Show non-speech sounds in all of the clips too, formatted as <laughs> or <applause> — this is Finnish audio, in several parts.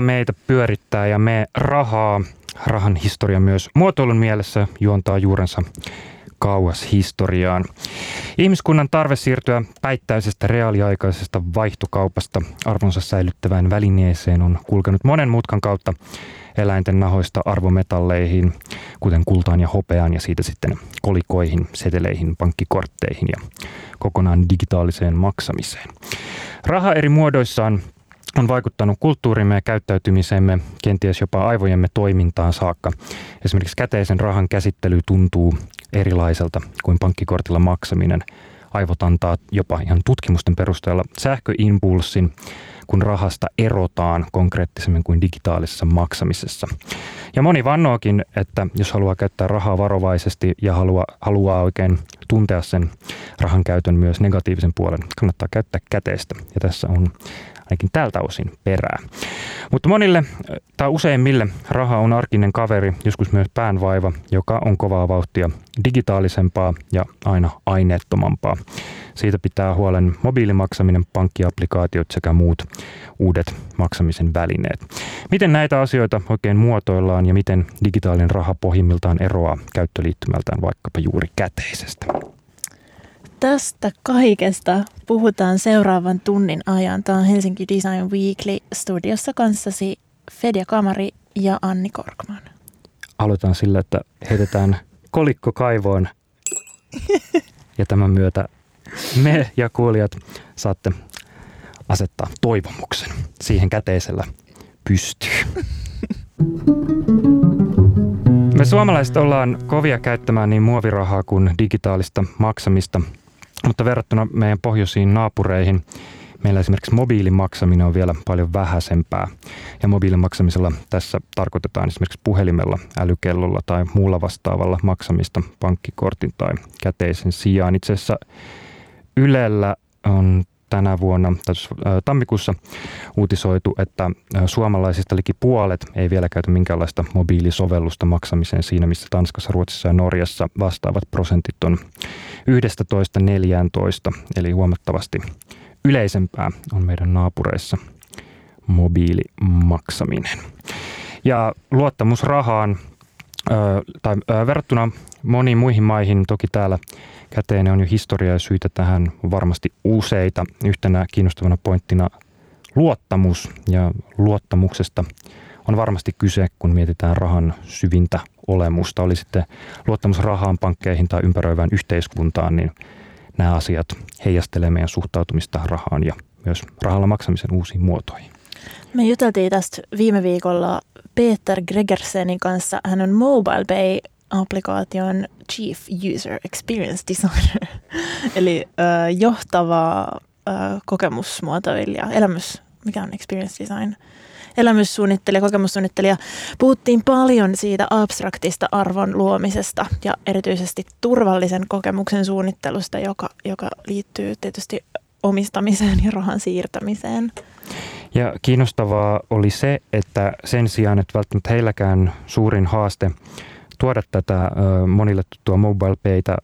Meitä pyörittää ja me rahaa. Rahan historia myös muotoilun mielessä juontaa juurensa kauas historiaan. Ihmiskunnan tarve siirtyä päittäisestä reaaliaikaisesta vaihtokaupasta arvonsa säilyttävään välineeseen on kulkenut monen mutkan kautta eläinten nahoista arvometalleihin, kuten kultaan ja hopeaan ja siitä sitten kolikoihin, seteleihin, pankkikortteihin ja kokonaan digitaaliseen maksamiseen. Raha eri muodoissaan on vaikuttanut kulttuurimme ja käyttäytymisemme, kenties jopa aivojemme toimintaan saakka. Esimerkiksi käteisen rahan käsittely tuntuu erilaiselta kuin pankkikortilla maksaminen. Aivot antaa jopa ihan tutkimusten perusteella sähköimpulssin, kun rahasta erotaan konkreettisemmin kuin digitaalisessa maksamisessa. Ja moni vannookin, että jos haluaa käyttää rahaa varovaisesti ja haluaa, haluaa oikein tuntea sen rahan käytön myös negatiivisen puolen, kannattaa käyttää käteistä. Ja tässä on ainakin tältä osin perää. Mutta monille tai useimmille raha on arkinen kaveri, joskus myös päänvaiva, joka on kovaa vauhtia digitaalisempaa ja aina aineettomampaa. Siitä pitää huolen mobiilimaksaminen, pankkiaplikaatiot sekä muut uudet maksamisen välineet. Miten näitä asioita oikein muotoillaan ja miten digitaalinen raha pohjimmiltaan eroaa käyttöliittymältään vaikkapa juuri käteisestä? Tästä kaikesta puhutaan seuraavan tunnin ajan. Tämä on Helsinki Design Weekly studiossa kanssasi Fedja Kamari ja Anni Korkman. Aloitetaan sillä, että heitetään kolikko kaivoon ja tämän myötä me ja kuulijat saatte asettaa toivomuksen siihen käteisellä pystyy. Me suomalaiset ollaan kovia käyttämään niin muovirahaa kuin digitaalista maksamista, mutta verrattuna meidän pohjoisiin naapureihin meillä esimerkiksi mobiilimaksaminen on vielä paljon vähäisempää. Ja mobiilimaksamisella tässä tarkoitetaan esimerkiksi puhelimella, älykellolla tai muulla vastaavalla maksamista pankkikortin tai käteisen sijaan. Itse asiassa Ylellä on tänä vuonna, tai tammikuussa uutisoitu, että suomalaisista liki puolet ei vielä käytä minkäänlaista mobiilisovellusta maksamiseen siinä, missä Tanskassa, Ruotsissa ja Norjassa vastaavat prosentit on 11-14, eli huomattavasti yleisempää on meidän naapureissa mobiilimaksaminen. Ja luottamus rahaan, tai verrattuna moniin muihin maihin, toki täällä käteen on jo historiaa ja syitä tähän varmasti useita. Yhtenä kiinnostavana pointtina luottamus ja luottamuksesta on varmasti kyse, kun mietitään rahan syvintä olemusta. Oli sitten luottamus rahaan, pankkeihin tai ympäröivään yhteiskuntaan, niin nämä asiat heijastelee meidän suhtautumista rahaan ja myös rahalla maksamisen uusiin muotoihin. Me juteltiin tästä viime viikolla Peter Gregersenin kanssa. Hän on Mobile Pay applikaation Chief User Experience Designer, <laughs> eli äh, johtava äh, kokemusmuotoilija, elämys, mikä on Experience Design, elämyssuunnittelija, kokemussuunnittelija. Puhuttiin paljon siitä abstraktista arvon luomisesta ja erityisesti turvallisen kokemuksen suunnittelusta, joka, joka liittyy tietysti omistamiseen ja rahan siirtämiseen. Ja kiinnostavaa oli se, että sen sijaan, että välttämättä heilläkään suurin haaste tuoda tätä monille tuttua mobile paytä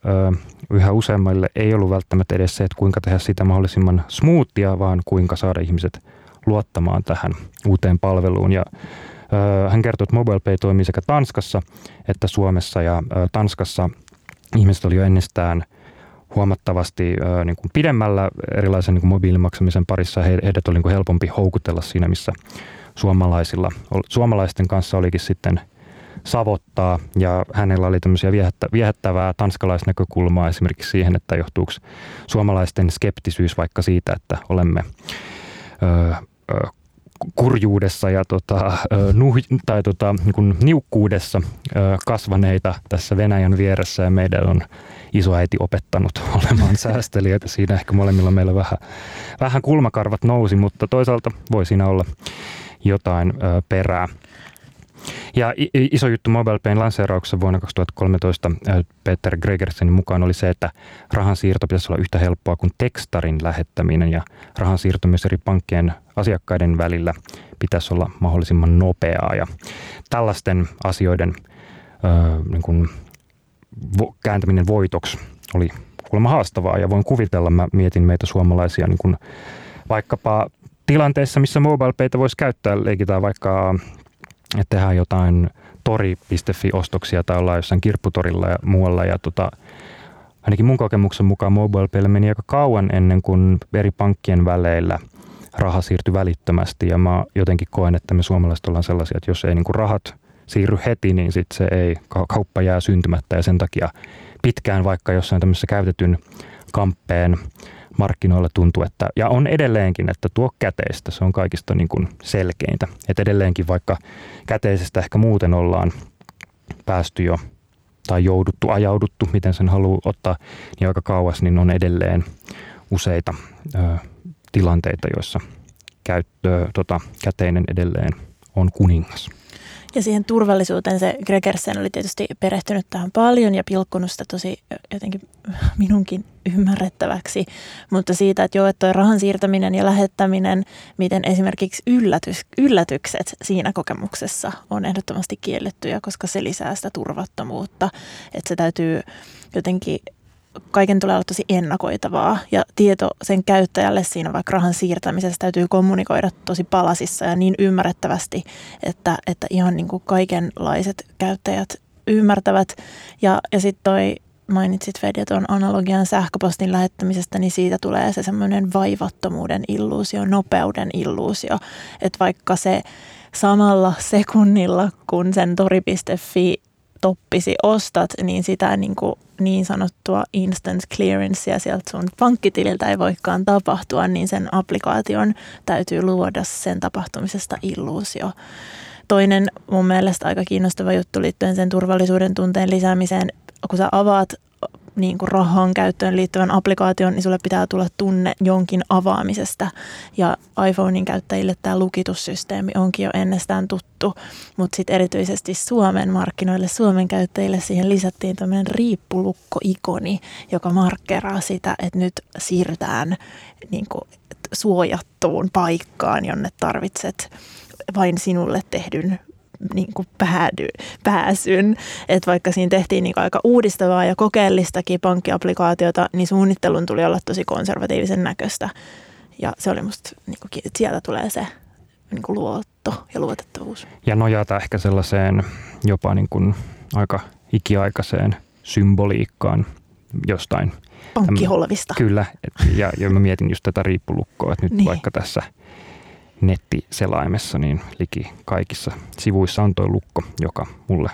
yhä useammalle ei ollut välttämättä edes se, että kuinka tehdä sitä mahdollisimman smoothia, vaan kuinka saada ihmiset luottamaan tähän uuteen palveluun. Ja hän kertoi, että mobile pay toimii sekä Tanskassa että Suomessa ja Tanskassa ihmiset oli jo ennestään huomattavasti niin kuin pidemmällä erilaisen niin kuin mobiilimaksamisen parissa. Heidät oli niin kuin helpompi houkutella siinä, missä suomalaisilla, suomalaisten kanssa olikin sitten – savottaa ja hänellä oli tämmöisiä viehättävää tanskalaisnäkökulmaa esimerkiksi siihen, että johtuuko suomalaisten skeptisyys vaikka siitä, että olemme ö, kurjuudessa ja tota, nuh, tai tota, niin niukkuudessa kasvaneita tässä Venäjän vieressä ja meidän on isoäiti opettanut <laughs> olemaan säästelijöitä. Siinä ehkä molemmilla meillä vähän, vähän kulmakarvat nousi, mutta toisaalta voi siinä olla jotain perää. Ja iso juttu MobilePayn lanseerauksessa vuonna 2013 Peter Gregersenin mukaan oli se, että rahan siirto pitäisi olla yhtä helppoa kuin tekstarin lähettäminen ja rahan siirto myös eri pankkien asiakkaiden välillä pitäisi olla mahdollisimman nopeaa. Ja tällaisten asioiden ö, niin kuin vo, kääntäminen voitoksi oli kuulemma haastavaa ja voin kuvitella, mä mietin meitä suomalaisia niin kuin vaikkapa tilanteissa, missä MobilePaytä voisi käyttää, leikitään vaikka, että tehdään jotain tori.fi-ostoksia tai ollaan jossain kirpputorilla ja muualla. Ja tota, ainakin mun kokemuksen mukaan MobilePaylle meni aika kauan ennen kuin eri pankkien väleillä raha siirtyi välittömästi. Ja mä jotenkin koen, että me suomalaiset ollaan sellaisia, että jos ei niin kuin rahat siirry heti, niin sitten se ei, kauppa jää syntymättä. Ja sen takia pitkään vaikka jossain tämmöisessä käytetyn kamppeen markkinoilla tuntuu, että, ja on edelleenkin, että tuo käteistä, se on kaikista niin kuin selkeintä. Että edelleenkin vaikka käteisestä ehkä muuten ollaan päästy jo tai jouduttu, ajauduttu, miten sen haluaa ottaa, niin aika kauas, niin on edelleen useita ö, tilanteita, joissa käyttö, tota, käteinen edelleen on kuningas. Ja siihen turvallisuuteen se Gregersen oli tietysti perehtynyt tähän paljon ja pilkkunut sitä tosi jotenkin minunkin ymmärrettäväksi. Mutta siitä, että joo, että toi rahan siirtäminen ja lähettäminen, miten esimerkiksi yllätys, yllätykset siinä kokemuksessa on ehdottomasti kiellettyjä, koska se lisää sitä turvattomuutta. Että se täytyy jotenkin kaiken tulee olla tosi ennakoitavaa ja tieto sen käyttäjälle siinä vaikka rahan siirtämisessä täytyy kommunikoida tosi palasissa ja niin ymmärrettävästi, että, että ihan niin kuin kaikenlaiset käyttäjät ymmärtävät. Ja, ja sitten toi mainitsit Fedja tuon analogian sähköpostin lähettämisestä, niin siitä tulee se semmoinen vaivattomuuden illuusio, nopeuden illuusio, että vaikka se samalla sekunnilla, kun sen tori.fi toppisi ostat, niin sitä niin, kuin niin sanottua instant clearancea sieltä sun pankkitililtä ei voikaan tapahtua, niin sen applikaation täytyy luoda sen tapahtumisesta illuusio. Toinen mun mielestä aika kiinnostava juttu liittyen sen turvallisuuden tunteen lisäämiseen, kun sä avaat niin kuin rahan käyttöön liittyvän applikaation, niin sulle pitää tulla tunne jonkin avaamisesta. Ja iPhonein käyttäjille tämä lukitussysteemi onkin jo ennestään tuttu, mutta sitten erityisesti Suomen markkinoille, Suomen käyttäjille siihen lisättiin tämmöinen riippulukko-ikoni, joka markkeraa sitä, että nyt siirrytään niin kuin suojattuun paikkaan, jonne tarvitset vain sinulle tehdyn niin kuin päädy, pääsyn. Että vaikka siinä tehtiin niin aika uudistavaa ja kokeellistakin pankkiaplikaatiota, niin suunnittelun tuli olla tosi konservatiivisen näköistä. Ja se oli musta, niin kuin, että sieltä tulee se niin kuin luotto ja luotettavuus. Ja nojata ehkä sellaiseen jopa niin kuin aika ikiaikaiseen symboliikkaan jostain. Pankkiholvista. Kyllä, et, ja, ja mä mietin just tätä riippulukkoa, että nyt niin. vaikka tässä – nettiselaimessa, niin liki kaikissa sivuissa on tuo lukko, joka mulle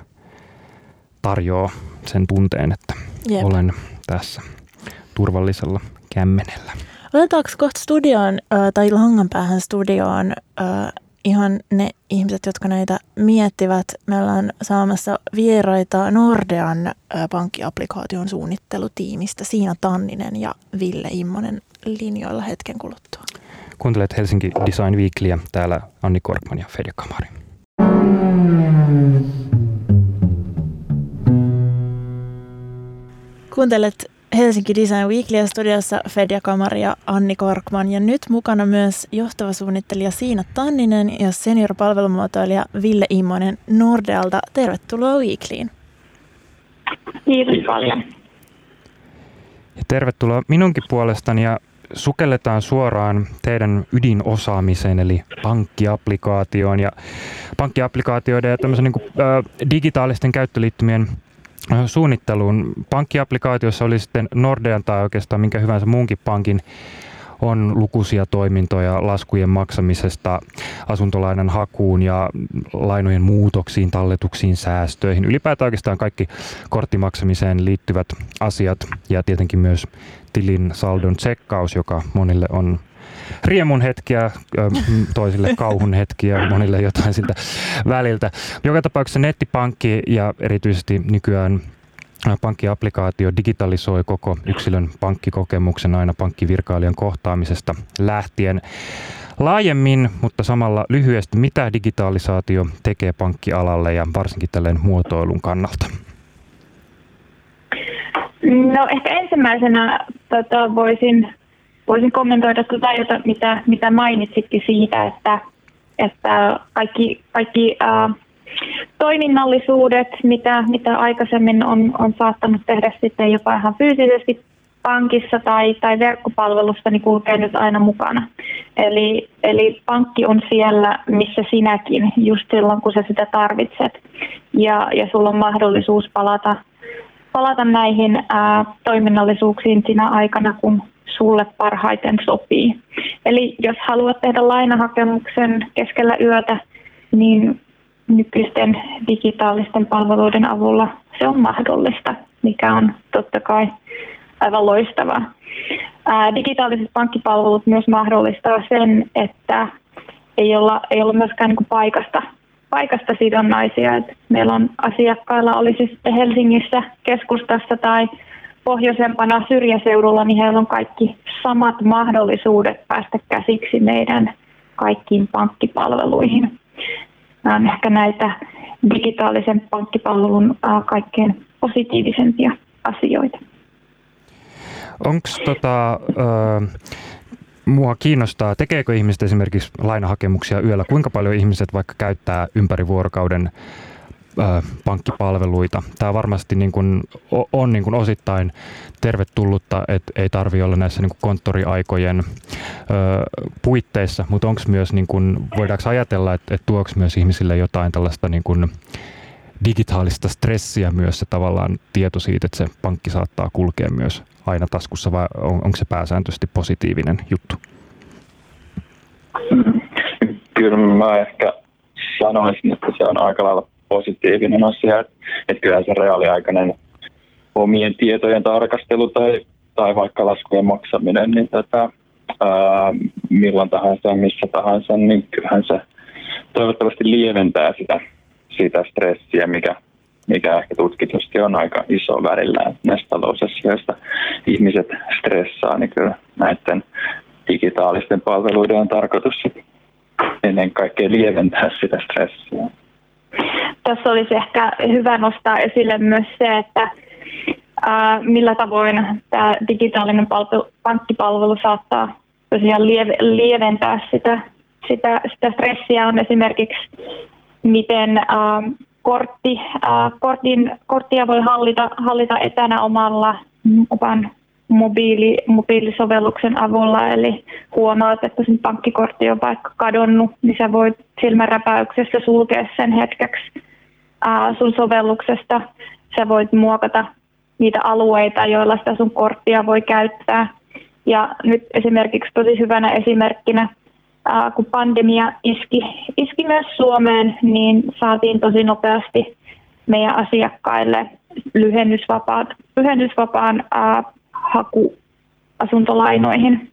tarjoaa sen tunteen, että Jep. olen tässä turvallisella kämmenellä. Otetaanko kohta studioon tai langan päähän studioon ihan ne ihmiset, jotka näitä miettivät. Meillä on saamassa vieraita Nordean pankkiaplikaation suunnittelutiimistä Siina Tanninen ja Ville Immonen linjoilla hetken kuluttua. Kuuntelet Helsinki Design Weeklyä, täällä Anni Korkman ja Fedja Kamari. Kuuntelet Helsinki Design Weeklyä studiossa Fedja Kamari ja Anni Korkman ja nyt mukana myös johtava suunnittelija Siina Tanninen ja senior-palvelumuotoilija Ville Immonen Nordealta. Tervetuloa Weeklyin. Kiitos paljon. Ja tervetuloa minunkin puolestani ja sukelletaan suoraan teidän ydinosaamiseen, eli pankkiapplikaatioon ja pankkiapplikaatioiden ja tämmöisen niin kuin, ä, digitaalisten käyttöliittymien suunnitteluun. Pankkiapplikaatiossa oli sitten Nordean tai oikeastaan minkä hyvänsä muunkin pankin on lukuisia toimintoja laskujen maksamisesta asuntolainan hakuun ja lainojen muutoksiin, talletuksiin, säästöihin. Ylipäätään oikeastaan kaikki korttimaksamiseen liittyvät asiat ja tietenkin myös tilin saldon tsekkaus, joka monille on riemun hetkiä, toisille kauhun hetkiä, monille jotain siltä väliltä. Joka tapauksessa nettipankki ja erityisesti nykyään pankkiaplikaatio digitalisoi koko yksilön pankkikokemuksen aina pankkivirkailijan kohtaamisesta lähtien. Laajemmin, mutta samalla lyhyesti, mitä digitalisaatio tekee pankkialalle ja varsinkin tälleen muotoilun kannalta? No ehkä ensimmäisenä tota, voisin, voisin kommentoida tuota, mitä, mitä mainitsitkin siitä, että, että kaikki, kaikki äh, toiminnallisuudet, mitä, mitä aikaisemmin on, on saattanut tehdä sitten jopa ihan fyysisesti pankissa tai, tai verkkopalvelusta, niin kulkee nyt aina mukana. Eli, eli pankki on siellä, missä sinäkin, just silloin kun sä sitä tarvitset. Ja, ja sulla on mahdollisuus palata, palata näihin ää, toiminnallisuuksiin sinä aikana, kun sulle parhaiten sopii. Eli jos haluat tehdä lainahakemuksen keskellä yötä, niin nykyisten digitaalisten palveluiden avulla se on mahdollista, mikä on totta kai aivan loistavaa. Ää, digitaaliset pankkipalvelut myös mahdollistaa sen, että ei olla, ei olla myöskään niin paikasta, paikasta sidonnaisia. Et meillä on asiakkailla, olisi sitten Helsingissä keskustassa tai pohjoisempana syrjäseudulla, niin heillä on kaikki samat mahdollisuudet päästä käsiksi meidän kaikkiin pankkipalveluihin. Nämä on ehkä näitä digitaalisen pankkipalvelun kaikkein positiivisempia asioita. Onko tota, mua kiinnostaa, tekeekö ihmiset esimerkiksi lainahakemuksia yöllä? Kuinka paljon ihmiset vaikka käyttää ympäri vuorokauden pankkipalveluita. Tämä varmasti niin kuin on niin kuin osittain tervetullutta, että ei tarvi olla näissä niin konttoriaikojen ö, puitteissa, mutta onko myös, niin kuin, voidaanko ajatella, että, että tuoksi myös ihmisille jotain tällaista niin kuin digitaalista stressiä myös se tavallaan tieto siitä, että se pankki saattaa kulkea myös aina taskussa vai on, onko se pääsääntöisesti positiivinen juttu? Kyllä mä ehkä sanoisin, että se on aika lailla positiivinen asia, että, kyllä se reaaliaikainen omien tietojen tarkastelu tai, tai vaikka laskujen maksaminen, niin tätä, ää, milloin tahansa, missä tahansa, niin kyllähän se toivottavasti lieventää sitä, sitä stressiä, mikä, mikä ehkä tutkitusti on aika iso välillä näistä talousasioista. Ihmiset stressaa, niin kyllä näiden digitaalisten palveluiden on tarkoitus ennen kaikkea lieventää sitä stressiä. Tässä olisi ehkä hyvä nostaa esille myös se, että millä tavoin tämä digitaalinen palvelu, pankkipalvelu saattaa tosiaan lieve, lieventää sitä, sitä, sitä stressiä on esimerkiksi, miten kortti, kortin, korttia voi hallita, hallita etänä omalla oman mobiili, mobiilisovelluksen avulla, eli huomaat, että sen pankkikortti on vaikka kadonnut, niin sä voit silmänräpäyksessä sulkea sen hetkeksi ää, sun sovelluksesta. Sä voit muokata niitä alueita, joilla sitä sun korttia voi käyttää. Ja nyt esimerkiksi tosi hyvänä esimerkkinä, ää, kun pandemia iski, iski myös Suomeen, niin saatiin tosi nopeasti meidän asiakkaille lyhennysvapaat, lyhennysvapaan ää, haku asuntolainoihin.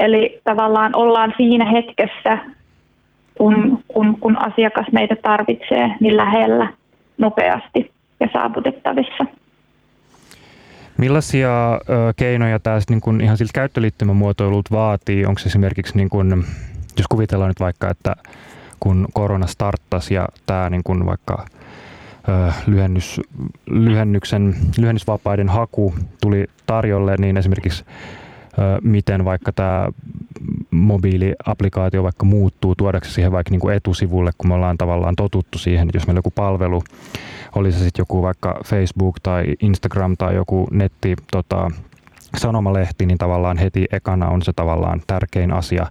Eli tavallaan ollaan siinä hetkessä, kun, kun, kun asiakas meitä tarvitsee, niin lähellä nopeasti ja saavutettavissa. Millaisia keinoja tämä niin kun ihan siltä käyttöliittymämuotoilut vaatii? Onko esimerkiksi, niin kun, jos kuvitellaan nyt vaikka, että kun korona starttasi ja tämä niin kun vaikka lyhennys, lyhennyksen, lyhennysvapaiden haku tuli tarjolle, niin esimerkiksi miten vaikka tämä mobiiliaplikaatio vaikka muuttuu, tuodaanko siihen vaikka niin kuin etusivulle, kun me ollaan tavallaan totuttu siihen, että jos meillä joku palvelu, oli se sitten joku vaikka Facebook tai Instagram tai joku netti tota, sanomalehti, niin tavallaan heti ekana on se tavallaan tärkein asia,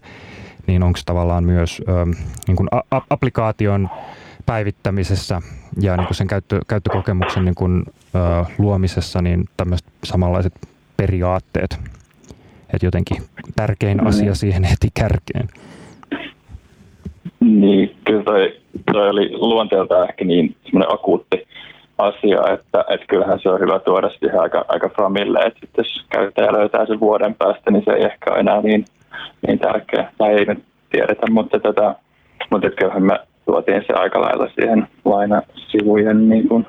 niin onko tavallaan myös ö, niin kuin a- applikaation päivittämisessä ja niin kuin sen käyttö, käyttökokemuksen niin kuin, ö, luomisessa niin tämmöiset samanlaiset periaatteet että jotenkin tärkein mm. asia siihen <laughs> heti kärkeen. Niin, kyllä toi, toi oli luonteeltaan ehkä niin semmoinen akuutti asia, että, että kyllähän se on hyvä tuoda siihen aika, aika framille, että jos käyttäjä löytää sen vuoden päästä, niin se ei ehkä ole enää niin, niin tärkeä, tai ei nyt tiedetä, mutta, tätä, mutta kyllähän me tuotiin se aika lailla siihen lainasivujen niin kuin,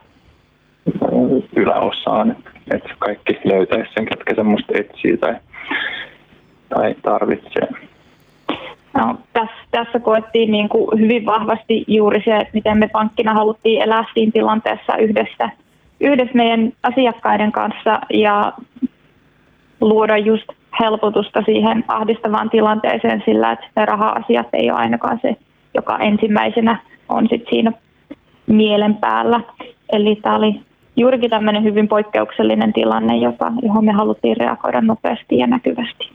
yläosaan, että kaikki löytäisi sen, ketkä semmoista etsii tai tai tarvitsee. No, tässä, tässä koettiin niin kuin hyvin vahvasti juuri se, että miten me pankkina haluttiin elää siinä tilanteessa yhdessä, yhdessä meidän asiakkaiden kanssa ja luoda just helpotusta siihen ahdistavaan tilanteeseen sillä, että ne raha-asiat ei ole ainakaan se, joka ensimmäisenä on sit siinä mielen päällä. Eli tämä oli juurikin tämmöinen hyvin poikkeuksellinen tilanne, jota, johon me haluttiin reagoida nopeasti ja näkyvästi.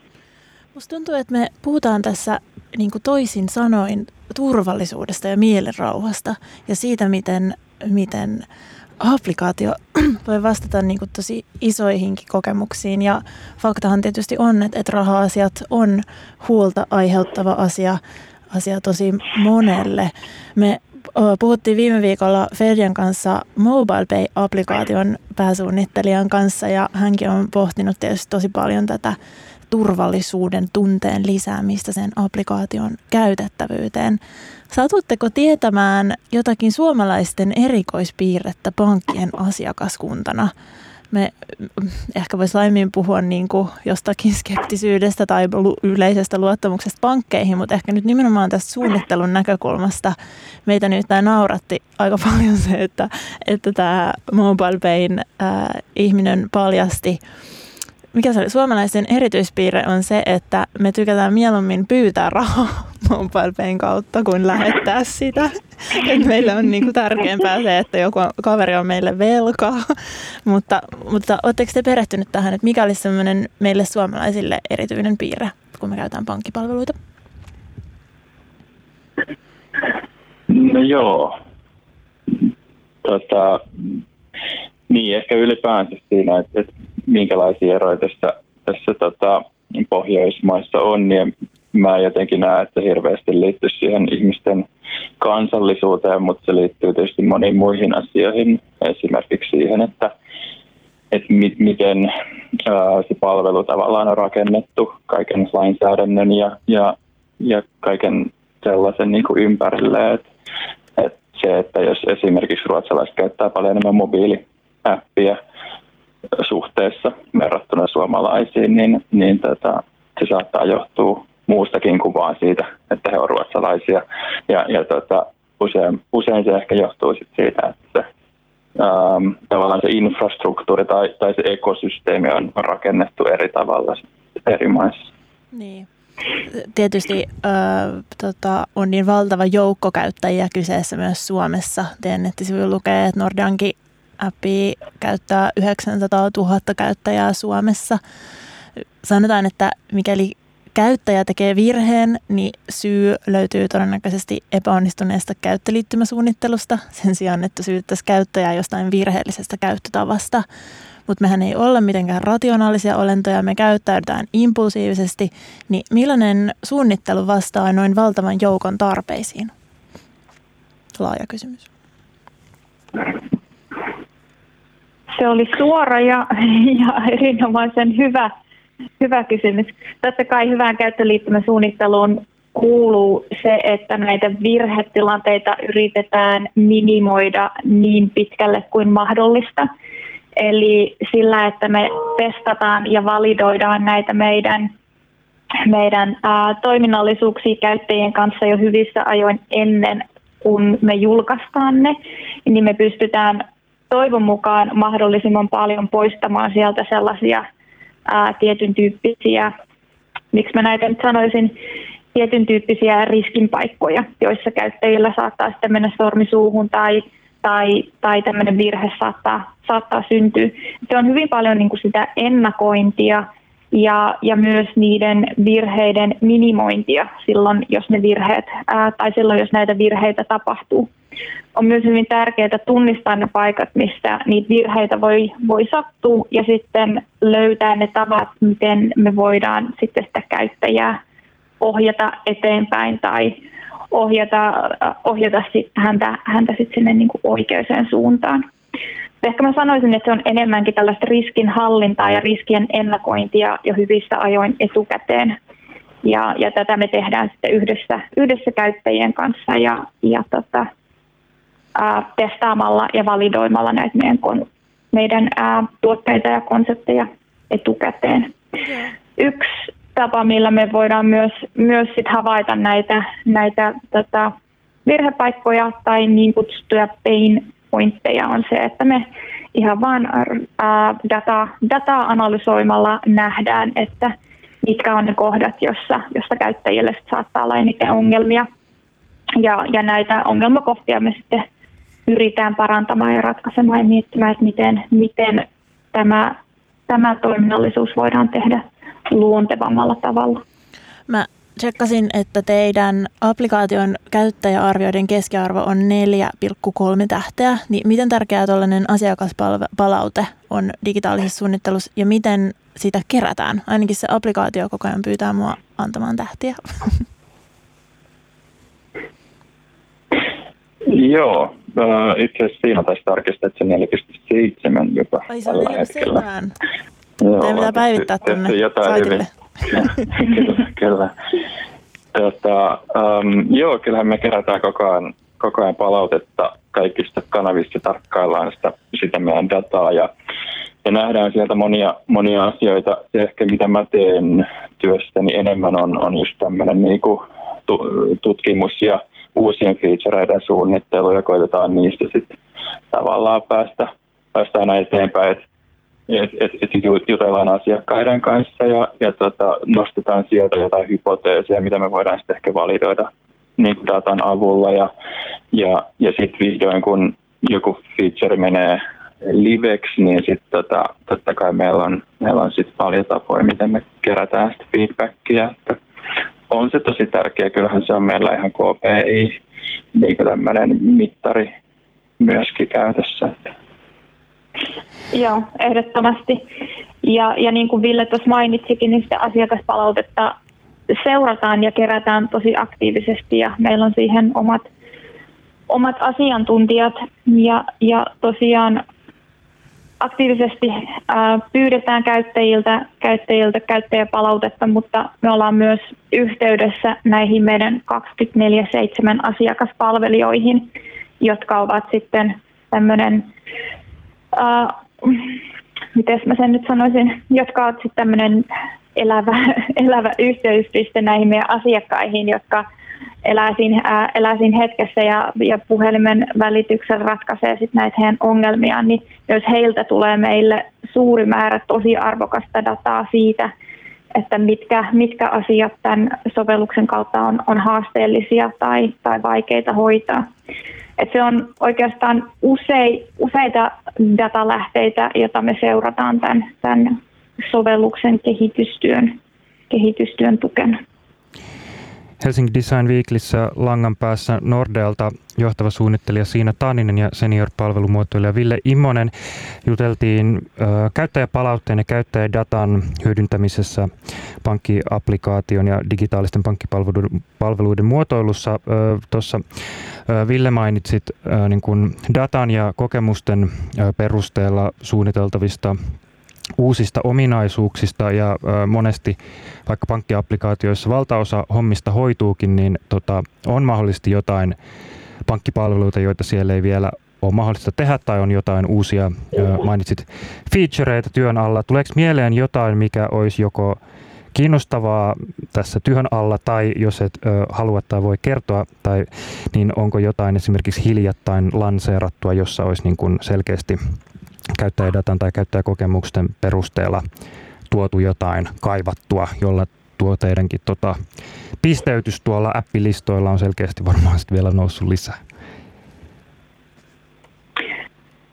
Musta tuntuu, että me puhutaan tässä niin kuin toisin sanoin turvallisuudesta ja mielenrauhasta ja siitä, miten, miten applikaatio <clears throat> voi vastata niin kuin tosi isoihinkin kokemuksiin. Ja faktahan tietysti on, että, että raha-asiat on huolta aiheuttava asia, asia tosi monelle. Me puhuttiin viime viikolla Ferjan kanssa MobilePay-applikaation pääsuunnittelijan kanssa ja hänkin on pohtinut tietysti tosi paljon tätä turvallisuuden tunteen lisäämistä sen applikaation käytettävyyteen. Satutteko tietämään jotakin suomalaisten erikoispiirrettä pankkien asiakaskuntana? Me ehkä voisi laimmin puhua niin kuin jostakin skeptisyydestä tai yleisestä luottamuksesta pankkeihin, mutta ehkä nyt nimenomaan tästä suunnittelun näkökulmasta meitä nyt tämä nauratti aika <laughs> paljon se, että, että tämä MobilePayn äh, ihminen paljasti mikä se oli, suomalaisen erityispiirre on se, että me tykätään mieluummin pyytää rahaa <laughs> MobilePayn kautta kuin lähettää sitä. <laughs> Et meille on niinku tärkeämpää se, että joku kaveri on meille velkaa. <laughs> mutta, mutta oletteko te perehtynyt tähän, että mikä olisi sellainen meille suomalaisille erityinen piirre, kun me käytetään pankkipalveluita? No joo. Tota, niin, ehkä ylipäänsä siinä, että, että minkälaisia eroja tässä, tässä tota, Pohjoismaissa on, niin mä jotenkin näen, että hirveästi liittyy siihen ihmisten kansallisuuteen, mutta se liittyy tietysti moniin muihin asioihin, esimerkiksi siihen, että, että mi- miten ää, se palvelu tavallaan on rakennettu kaiken lainsäädännön ja, ja, ja kaiken sellaisen niin kuin ympärille, että, että se, että jos esimerkiksi ruotsalaiset käyttää paljon enemmän mobiiliäppiä, suhteessa verrattuna suomalaisiin, niin, niin tota, se saattaa johtua muustakin kuin vaan siitä, että he ovat ruotsalaisia. Ja, ja tota, usein, usein se ehkä johtuu sit siitä, että se, ähm, tavallaan se infrastruktuuri tai, tai se ekosysteemi on rakennettu eri tavalla eri maissa. Niin. Tietysti äh, tota, on niin valtava joukko käyttäjiä kyseessä myös Suomessa. Teidän nettisivuilla lukee, että Nordankin appi käyttää 900 000 käyttäjää Suomessa. Sanotaan, että mikäli käyttäjä tekee virheen, niin syy löytyy todennäköisesti epäonnistuneesta käyttöliittymäsuunnittelusta sen sijaan, että syyttäisi käyttäjää jostain virheellisestä käyttötavasta. Mutta mehän ei olla mitenkään rationaalisia olentoja, me käyttäydytään impulsiivisesti, niin millainen suunnittelu vastaa noin valtavan joukon tarpeisiin? Laaja kysymys. Se oli suora ja, <laughs> ja erinomaisen hyvä, hyvä kysymys. Totta kai hyvään käyttöliittymäsuunnitteluun kuuluu se, että näitä virhetilanteita yritetään minimoida niin pitkälle kuin mahdollista. Eli sillä, että me testataan ja validoidaan näitä meidän, meidän ää, toiminnallisuuksia käyttäjien kanssa jo hyvissä ajoin ennen kun me julkaistaan ne, niin me pystytään toivon mukaan mahdollisimman paljon poistamaan sieltä sellaisia ää, tietyn tyyppisiä, miksi mä näitä nyt sanoisin, tietyn tyyppisiä riskinpaikkoja, joissa käyttäjillä saattaa sitten mennä sormi suuhun tai, tai, tai tämmöinen virhe saattaa, saattaa syntyä. Se on hyvin paljon niin kuin sitä ennakointia ja, ja myös niiden virheiden minimointia silloin, jos ne virheet, ää, tai silloin, jos näitä virheitä tapahtuu on myös hyvin tärkeää tunnistaa ne paikat, missä niitä virheitä voi, voi sattua ja sitten löytää ne tavat, miten me voidaan sitten sitä käyttäjää ohjata eteenpäin tai ohjata, ohjata sit häntä, häntä sit sinne niin oikeaan suuntaan. Ehkä mä sanoisin, että se on enemmänkin tällaista riskinhallintaa ja riskien ennakointia jo hyvissä ajoin etukäteen. Ja, ja tätä me tehdään sitten yhdessä, yhdessä käyttäjien kanssa ja, ja tota, ää, testaamalla ja validoimalla näitä meidän, kon, meidän ää, tuotteita ja konsepteja etukäteen. Yeah. Yksi tapa, millä me voidaan myös, myös sit havaita näitä, näitä tota, virhepaikkoja tai niin kutsuttuja pain pointteja on se, että me ihan vaan data, dataa analysoimalla nähdään, että mitkä on ne kohdat, jossa, jossa käyttäjille saattaa olla eniten ongelmia. Ja, ja näitä ongelmakohtia me sitten pyritään parantamaan ja ratkaisemaan ja miettimään, että miten, miten tämä, tämä toiminnallisuus voidaan tehdä luontevammalla tavalla. Mä tsekkasin, että teidän applikaation käyttäjäarvioiden keskiarvo on 4,3 tähteä. Niin miten tärkeää tuollainen asiakaspalaute on digitaalisessa suunnittelussa ja miten sitä kerätään? Ainakin se applikaatio koko ajan pyytää mua antamaan tähtiä. <laughs> Joo, itse asiassa siinä taisi tarkistaa, että se 4,7 jopa Ai se on 4,7. Joo, pitää päivittää tuonne saitille. Kyllä, kyllä. Tota, um, joo, kyllähän me kerätään koko ajan, koko ajan palautetta kaikista kanavista, tarkkaillaan sitä, sitä meidän dataa ja, ja nähdään sieltä monia, monia asioita. Se ehkä mitä mä teen työstäni enemmän on, on just tämmöinen niin tutkimus ja uusien featureiden suunnittelu ja koitetaan niistä sitten tavallaan päästä, päästä aina eteenpäin. Et että et, et jutellaan asiakkaiden kanssa ja, ja tota, nostetaan sieltä jotain hypoteeseja, mitä me voidaan sitten ehkä validoida niin datan avulla. Ja, ja, ja sitten vihdoin, kun joku feature menee liveksi, niin sitten tota, totta kai meillä on, meillä on sit paljon tapoja, miten me kerätään sitä feedbackia. Että on se tosi tärkeä, kyllähän se on meillä ihan KPI, niin tämmöinen mittari myöskin käytössä. Että Joo, ehdottomasti. Ja, ja niin kuin Ville tuossa mainitsikin, niin sitä asiakaspalautetta seurataan ja kerätään tosi aktiivisesti ja meillä on siihen omat, omat asiantuntijat ja, ja tosiaan aktiivisesti ää, pyydetään käyttäjiltä, käyttäjiltä käyttäjäpalautetta, mutta me ollaan myös yhteydessä näihin meidän 24-7 asiakaspalvelijoihin, jotka ovat sitten tämmöinen uh, miten mä sen nyt sanoisin, jotka ovat sitten tämmöinen elävä, <laughs> elävä yhteyspiste näihin meidän asiakkaihin, jotka elää siinä, ää, elää siinä hetkessä ja, ja puhelimen välityksellä ratkaisee sitten näitä heidän ongelmiaan, niin jos heiltä tulee meille suuri määrä tosi arvokasta dataa siitä, että mitkä, mitkä asiat tämän sovelluksen kautta on, on haasteellisia tai, tai vaikeita hoitaa. Et se on oikeastaan usei, useita datalähteitä, joita me seurataan tämän, tämän sovelluksen kehitystyön, kehitystyön tukena. Helsinki Design Weeklissä langan päässä Nordealta johtava suunnittelija Siina Taaninen ja senior-palvelumuotoilija Ville Immonen juteltiin ö, käyttäjäpalautteen ja käyttäjädatan hyödyntämisessä pankkiaplikaation ja digitaalisten pankkipalveluiden palveluiden muotoilussa. Tuossa Ville mainitsit ö, niin kun datan ja kokemusten ö, perusteella suunniteltavista uusista ominaisuuksista ja monesti vaikka pankkiapplikaatioissa valtaosa hommista hoituukin, niin tota, on mahdollisesti jotain pankkipalveluita, joita siellä ei vielä ole mahdollista tehdä tai on jotain uusia, mainitsit featureita työn alla. Tuleeko mieleen jotain, mikä olisi joko kiinnostavaa tässä työn alla tai jos et ö, halua tai voi kertoa, tai, niin onko jotain esimerkiksi hiljattain lanseerattua, jossa olisi niin kuin selkeästi käyttäjädatan tai käyttäjäkokemusten perusteella tuotu jotain kaivattua, jolla tuo teidänkin tota, pisteytys tuolla appilistoilla on selkeästi varmaan vielä noussut lisää?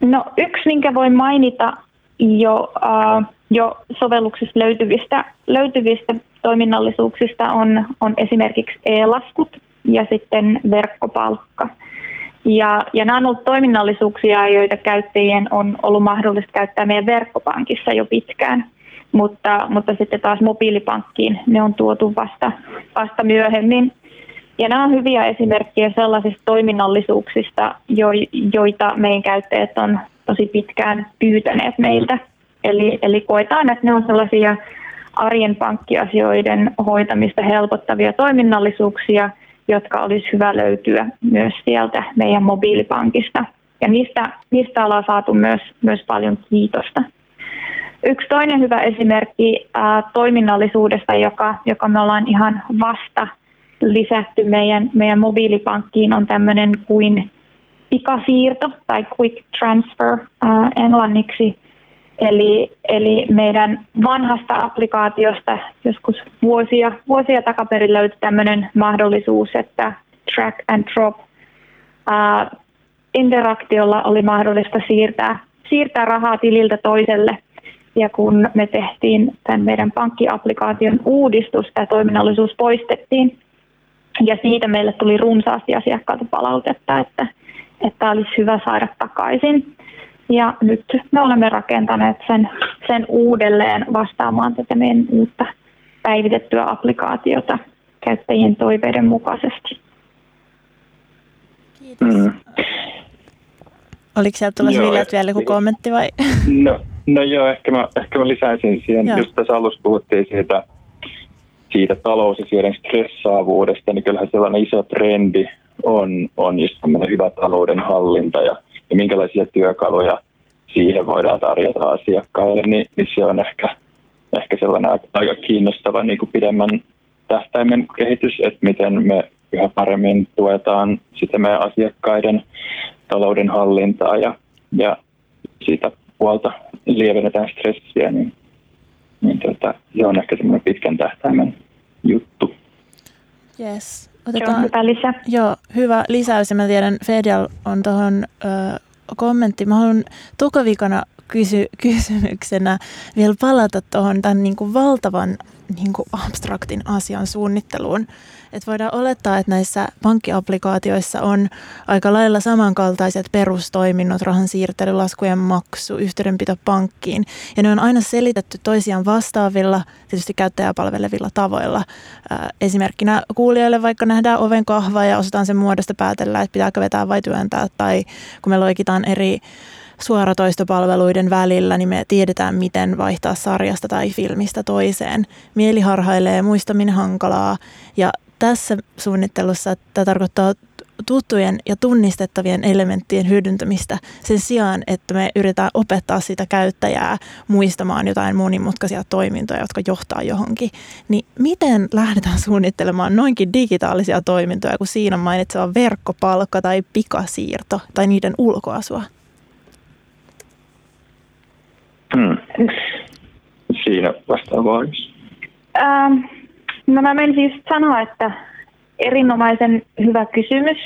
No yksi, minkä voi mainita jo, uh, jo sovelluksessa löytyvistä, löytyvistä toiminnallisuuksista on, on esimerkiksi e-laskut ja sitten verkkopalkka. Ja, ja nämä on ollut toiminnallisuuksia, joita käyttäjien on ollut mahdollista käyttää meidän verkkopankissa jo pitkään. Mutta, mutta sitten taas mobiilipankkiin ne on tuotu vasta, vasta myöhemmin. Ja nämä on hyviä esimerkkejä sellaisista toiminnallisuuksista, joita meidän käyttäjät on tosi pitkään pyytäneet meiltä. Eli, eli koetaan, että ne on sellaisia arjen pankkiasioiden hoitamista helpottavia toiminnallisuuksia – jotka olisi hyvä löytyä myös sieltä meidän mobiilipankista. Ja niistä, niistä ollaan saatu myös, myös paljon kiitosta. Yksi toinen hyvä esimerkki ää, toiminnallisuudesta, joka, joka me ollaan ihan vasta lisätty meidän, meidän mobiilipankkiin, on tämmöinen kuin pikasiirto tai quick transfer ää, englanniksi – Eli, eli meidän vanhasta applikaatiosta joskus vuosia, vuosia takaperin löytyi tämmöinen mahdollisuus, että track and drop ää, interaktiolla oli mahdollista siirtää, siirtää rahaa tililtä toiselle. Ja kun me tehtiin tämän meidän pankkiaplikaation uudistus, tämä toiminnallisuus poistettiin, ja siitä meille tuli runsaasti asiakkaalta palautetta, että, että olisi hyvä saada takaisin. Ja nyt me olemme rakentaneet sen, sen uudelleen vastaamaan tätä meidän uutta päivitettyä applikaatiota käyttäjien toiveiden mukaisesti. Kiitos. Mm. Oliko sieltä tulossa vielä joku kommentti vai? <laughs> No, no joo, ehkä mä, ehkä mä lisäisin siihen, joo. just tässä alussa puhuttiin siitä, siitä talousasioiden stressaavuudesta, niin kyllähän sellainen iso trendi on, on just hyvä talouden hallinta ja, ja minkälaisia työkaluja siihen voidaan tarjota asiakkaille, niin, niin se on ehkä, ehkä sellainen aika kiinnostava niin kuin pidemmän tähtäimen kehitys, että miten me yhä paremmin tuetaan sitä meidän asiakkaiden talouden hallintaa ja, ja siitä puolta lievennetään stressiä, niin, niin tota, se on ehkä semmoinen pitkän tähtäimen juttu. Yes. Otetaan, hyvä lisä. Joo, hyvä lisäys. Ja mä tiedän, Fedial on tuohon kommentti. Mä haluan tokavikana kysy, kysymyksenä vielä palata tuohon tämän niin kuin valtavan niin kuin abstraktin asian suunnitteluun. Että voidaan olettaa, että näissä pankkiaplikaatioissa on aika lailla samankaltaiset perustoiminnot, rahan siirtely, laskujen maksu, yhteydenpito pankkiin. Ja ne on aina selitetty toisiaan vastaavilla, tietysti käyttäjäpalvelevilla tavoilla. Esimerkkinä kuulijoille vaikka nähdään oven kahva ja osataan sen muodosta päätellä, että pitääkö vetää vai työntää. Tai kun me loikitaan eri suoratoistopalveluiden välillä, niin me tiedetään, miten vaihtaa sarjasta tai filmistä toiseen. Mieli harhailee, muistaminen hankalaa ja tässä suunnittelussa tämä tarkoittaa tuttujen ja tunnistettavien elementtien hyödyntämistä sen sijaan, että me yritetään opettaa sitä käyttäjää muistamaan jotain monimutkaisia toimintoja, jotka johtaa johonkin. Niin miten lähdetään suunnittelemaan noinkin digitaalisia toimintoja, kun siinä on mainitseva verkkopalkka tai pikasiirto tai niiden ulkoasua? Hmm. Siinä vastaavaa. Ähm, no mä menisin siis sanoa, että erinomaisen hyvä kysymys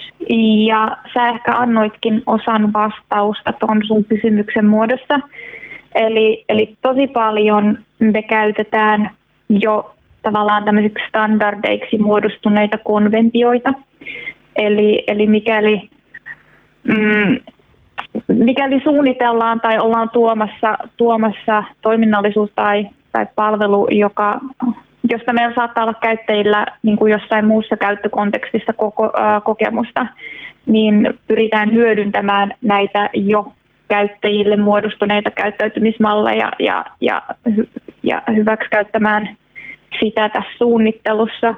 ja sä ehkä annoitkin osan vastausta tuon sun kysymyksen muodossa. Eli, eli tosi paljon me käytetään jo tavallaan tämmöisiksi standardeiksi muodostuneita konventioita. Eli, eli mikäli mm, mikäli suunnitellaan tai ollaan tuomassa, tuomassa toiminnallisuus tai, tai palvelu, joka, josta meillä saattaa olla käyttäjillä niin kuin jossain muussa käyttökontekstissa koko, ää, kokemusta, niin pyritään hyödyntämään näitä jo käyttäjille muodostuneita käyttäytymismalleja ja, ja, ja hyväksikäyttämään sitä tässä suunnittelussa.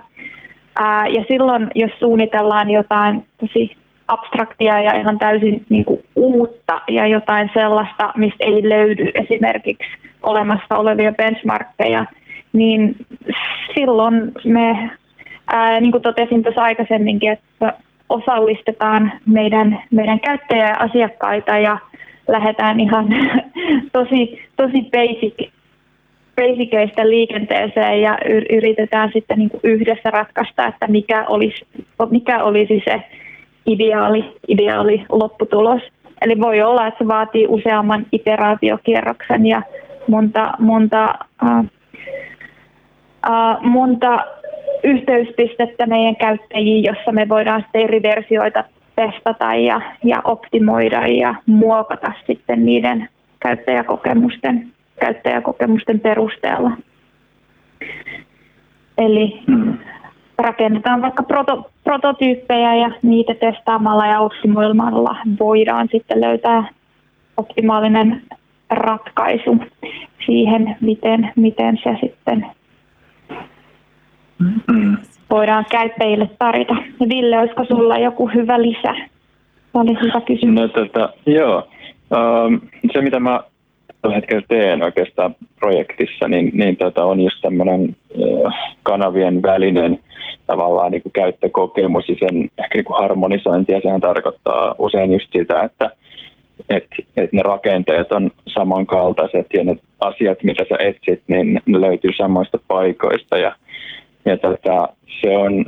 Ää, ja silloin, jos suunnitellaan jotain tosi abstraktia ja ihan täysin niin kuin uutta ja jotain sellaista, mistä ei löydy esimerkiksi olemassa olevia benchmarkkeja, niin silloin me, ää, niin kuin totesin tuossa aikaisemminkin, että osallistetaan meidän, meidän käyttäjä ja asiakkaita ja lähdetään ihan <laughs> tosi, tosi basic, basikeista liikenteeseen ja yritetään sitten niin kuin yhdessä ratkaista, että mikä olisi, mikä olisi se ideaali, ideaali lopputulos. Eli voi olla, että se vaatii useamman iteraatiokierroksen ja monta, monta, äh, äh, monta yhteyspistettä meidän käyttäjiin, jossa me voidaan sitten eri versioita testata ja, ja optimoida ja muokata sitten niiden käyttäjäkokemusten, käyttäjäkokemusten perusteella. Eli mm rakennetaan vaikka proto, prototyyppejä ja niitä testaamalla ja optimoimalla voidaan sitten löytää optimaalinen ratkaisu siihen, miten, miten se sitten voidaan käyttäjille tarjota. Ville, olisiko sulla joku hyvä lisä? Se oli hyvä kysymys. No, tota, joo. Um, se, mitä mä tällä hetkellä teen oikeastaan projektissa, niin, niin tota, on just tämmöinen uh, kanavien välinen tavallaan niin kuin käyttökokemus ja sen ehkä niin kuin harmonisointi, ja sehän tarkoittaa usein just sitä, että et, et ne rakenteet on samankaltaiset ja ne asiat, mitä sä etsit, niin ne löytyy samoista paikoista ja, ja tota, se on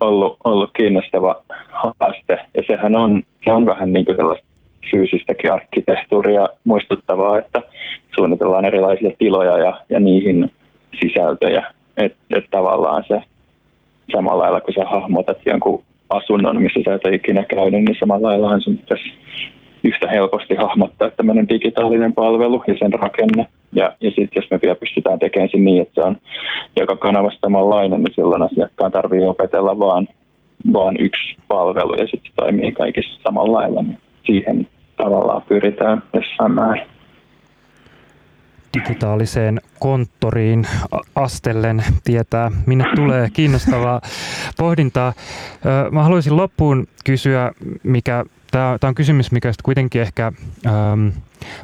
ollut, ollut kiinnostava haaste ja sehän on, se on vähän niin kuin sellaista fyysistäkin arkkitehtuuria muistuttavaa, että suunnitellaan erilaisia tiloja ja, ja niihin sisältöjä. Että et tavallaan se samalla lailla, kun sä hahmotat jonkun asunnon, missä sä et ole ikinä käynyt, niin samalla lailla sun pitäisi yhtä helposti hahmottaa tämmöinen digitaalinen palvelu ja sen rakenne. Ja, ja sitten jos me vielä pystytään tekemään sen niin, että se on joka kanavassa samanlainen, niin silloin asiakkaan tarvii opetella vaan, vaan yksi palvelu ja sitten se toimii kaikissa samalla lailla. Niin siihen tavallaan pyritään jossain määrin digitaaliseen konttoriin astellen tietää, minne tulee kiinnostavaa pohdintaa. Mä haluaisin loppuun kysyä, mikä tämä on kysymys, mikä kuitenkin ehkä ähm,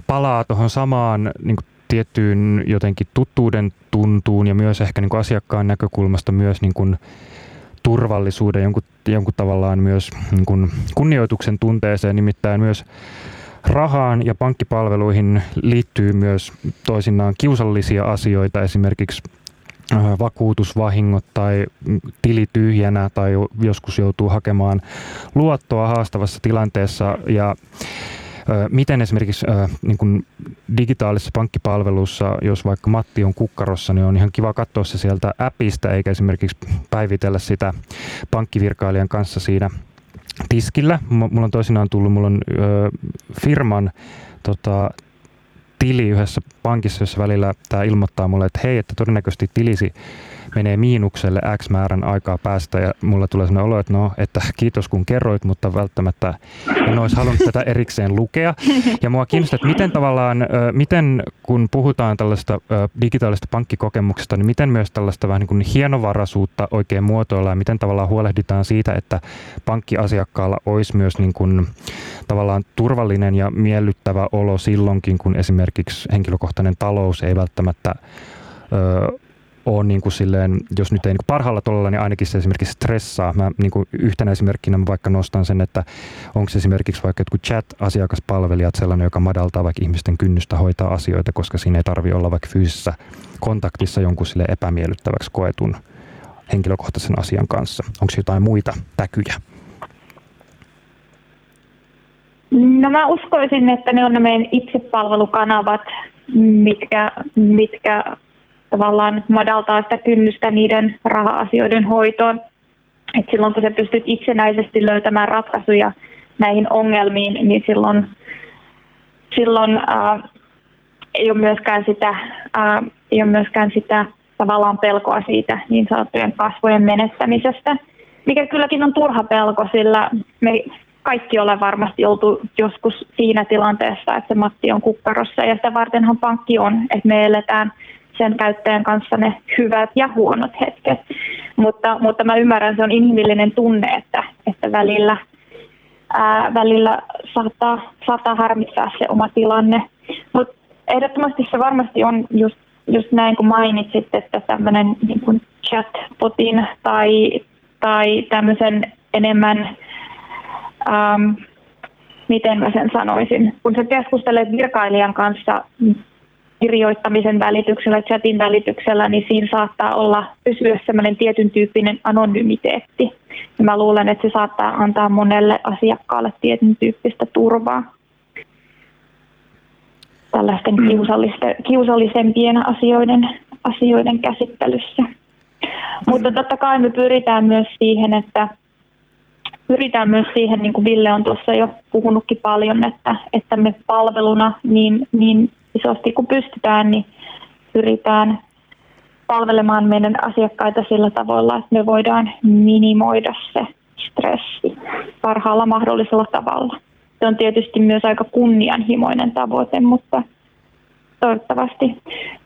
palaa tuohon samaan niin kuin tiettyyn jotenkin tuttuuden tuntuun ja myös ehkä niin kuin asiakkaan näkökulmasta myös niin kuin turvallisuuden, jonkun, jonkun tavallaan myös niin kuin kunnioituksen tunteeseen, nimittäin myös rahaan ja pankkipalveluihin liittyy myös toisinaan kiusallisia asioita, esimerkiksi vakuutusvahingot tai tili tyhjänä tai joskus joutuu hakemaan luottoa haastavassa tilanteessa ja Miten esimerkiksi niin kuin digitaalisessa pankkipalvelussa, jos vaikka Matti on kukkarossa, niin on ihan kiva katsoa se sieltä appista, eikä esimerkiksi päivitellä sitä pankkivirkailijan kanssa siinä tiskillä. Mulla on toisinaan tullut, mulla on firman tota, tili yhdessä pankissa, jossa välillä tämä ilmoittaa mulle, että hei, että todennäköisesti tilisi menee miinukselle X määrän aikaa päästä ja mulla tulee sellainen olo, että no, että kiitos kun kerroit, mutta välttämättä en olisi halunnut tätä erikseen lukea. Ja mua kiinnostaa, että miten tavallaan, miten kun puhutaan tällaista digitaalista pankkikokemuksesta, niin miten myös tällaista vähän niin kuin hienovaraisuutta oikein muotoillaan ja miten tavallaan huolehditaan siitä, että pankkiasiakkaalla olisi myös niin kuin tavallaan turvallinen ja miellyttävä olo silloinkin, kun esimerkiksi henkilökohtainen talous ei välttämättä ole niin kuin silleen, jos nyt ei niin kuin parhaalla tolalla, niin ainakin se esimerkiksi stressaa. Mä niin kuin yhtenä esimerkkinä mä vaikka nostan sen, että onko esimerkiksi vaikka jotkut chat-asiakaspalvelijat sellainen, joka madaltaa vaikka ihmisten kynnystä hoitaa asioita, koska siinä ei tarvi olla vaikka fyysisessä kontaktissa jonkun sille epämiellyttäväksi koetun henkilökohtaisen asian kanssa. Onko jotain muita täkyjä? No mä uskoisin, että ne on ne meidän itsepalvelukanavat, mitkä, mitkä tavallaan madaltaa sitä kynnystä niiden raha-asioiden hoitoon. Et silloin kun sä pystyt itsenäisesti löytämään ratkaisuja näihin ongelmiin, niin silloin, silloin ää, ei, ole myöskään sitä, ää, ei ole myöskään sitä tavallaan pelkoa siitä niin sanottujen kasvojen menettämisestä, mikä kylläkin on turha pelko, sillä me kaikki olemme varmasti oltu joskus siinä tilanteessa, että se Matti on kukkarossa ja sitä vartenhan pankki on, että me eletään – sen käyttäjän kanssa ne hyvät ja huonot hetket. Mutta, mutta mä ymmärrän, se on inhimillinen tunne, että, että välillä, ää, välillä saattaa, saattaa harmittaa se oma tilanne. Mutta ehdottomasti se varmasti on just, just näin kuin mainitsit, että tämmöinen niin chatbotin tai, tai tämmöisen enemmän, ähm, miten mä sen sanoisin, kun sä keskustelet virkailijan kanssa kirjoittamisen välityksellä, chatin välityksellä, niin siinä saattaa olla pysyä sellainen tietyn tyyppinen anonymiteetti. Ja mä luulen, että se saattaa antaa monelle asiakkaalle tietyn tyyppistä turvaa tällaisten mm. kiusallisempien asioiden, asioiden käsittelyssä. Mutta totta kai me pyritään myös siihen, että pyritään myös siihen, niin kuin Ville on tuossa jo puhunutkin paljon, että, että me palveluna niin, niin isosti kun pystytään, niin pyritään palvelemaan meidän asiakkaita sillä tavalla, että me voidaan minimoida se stressi parhaalla mahdollisella tavalla. Se on tietysti myös aika kunnianhimoinen tavoite, mutta toivottavasti,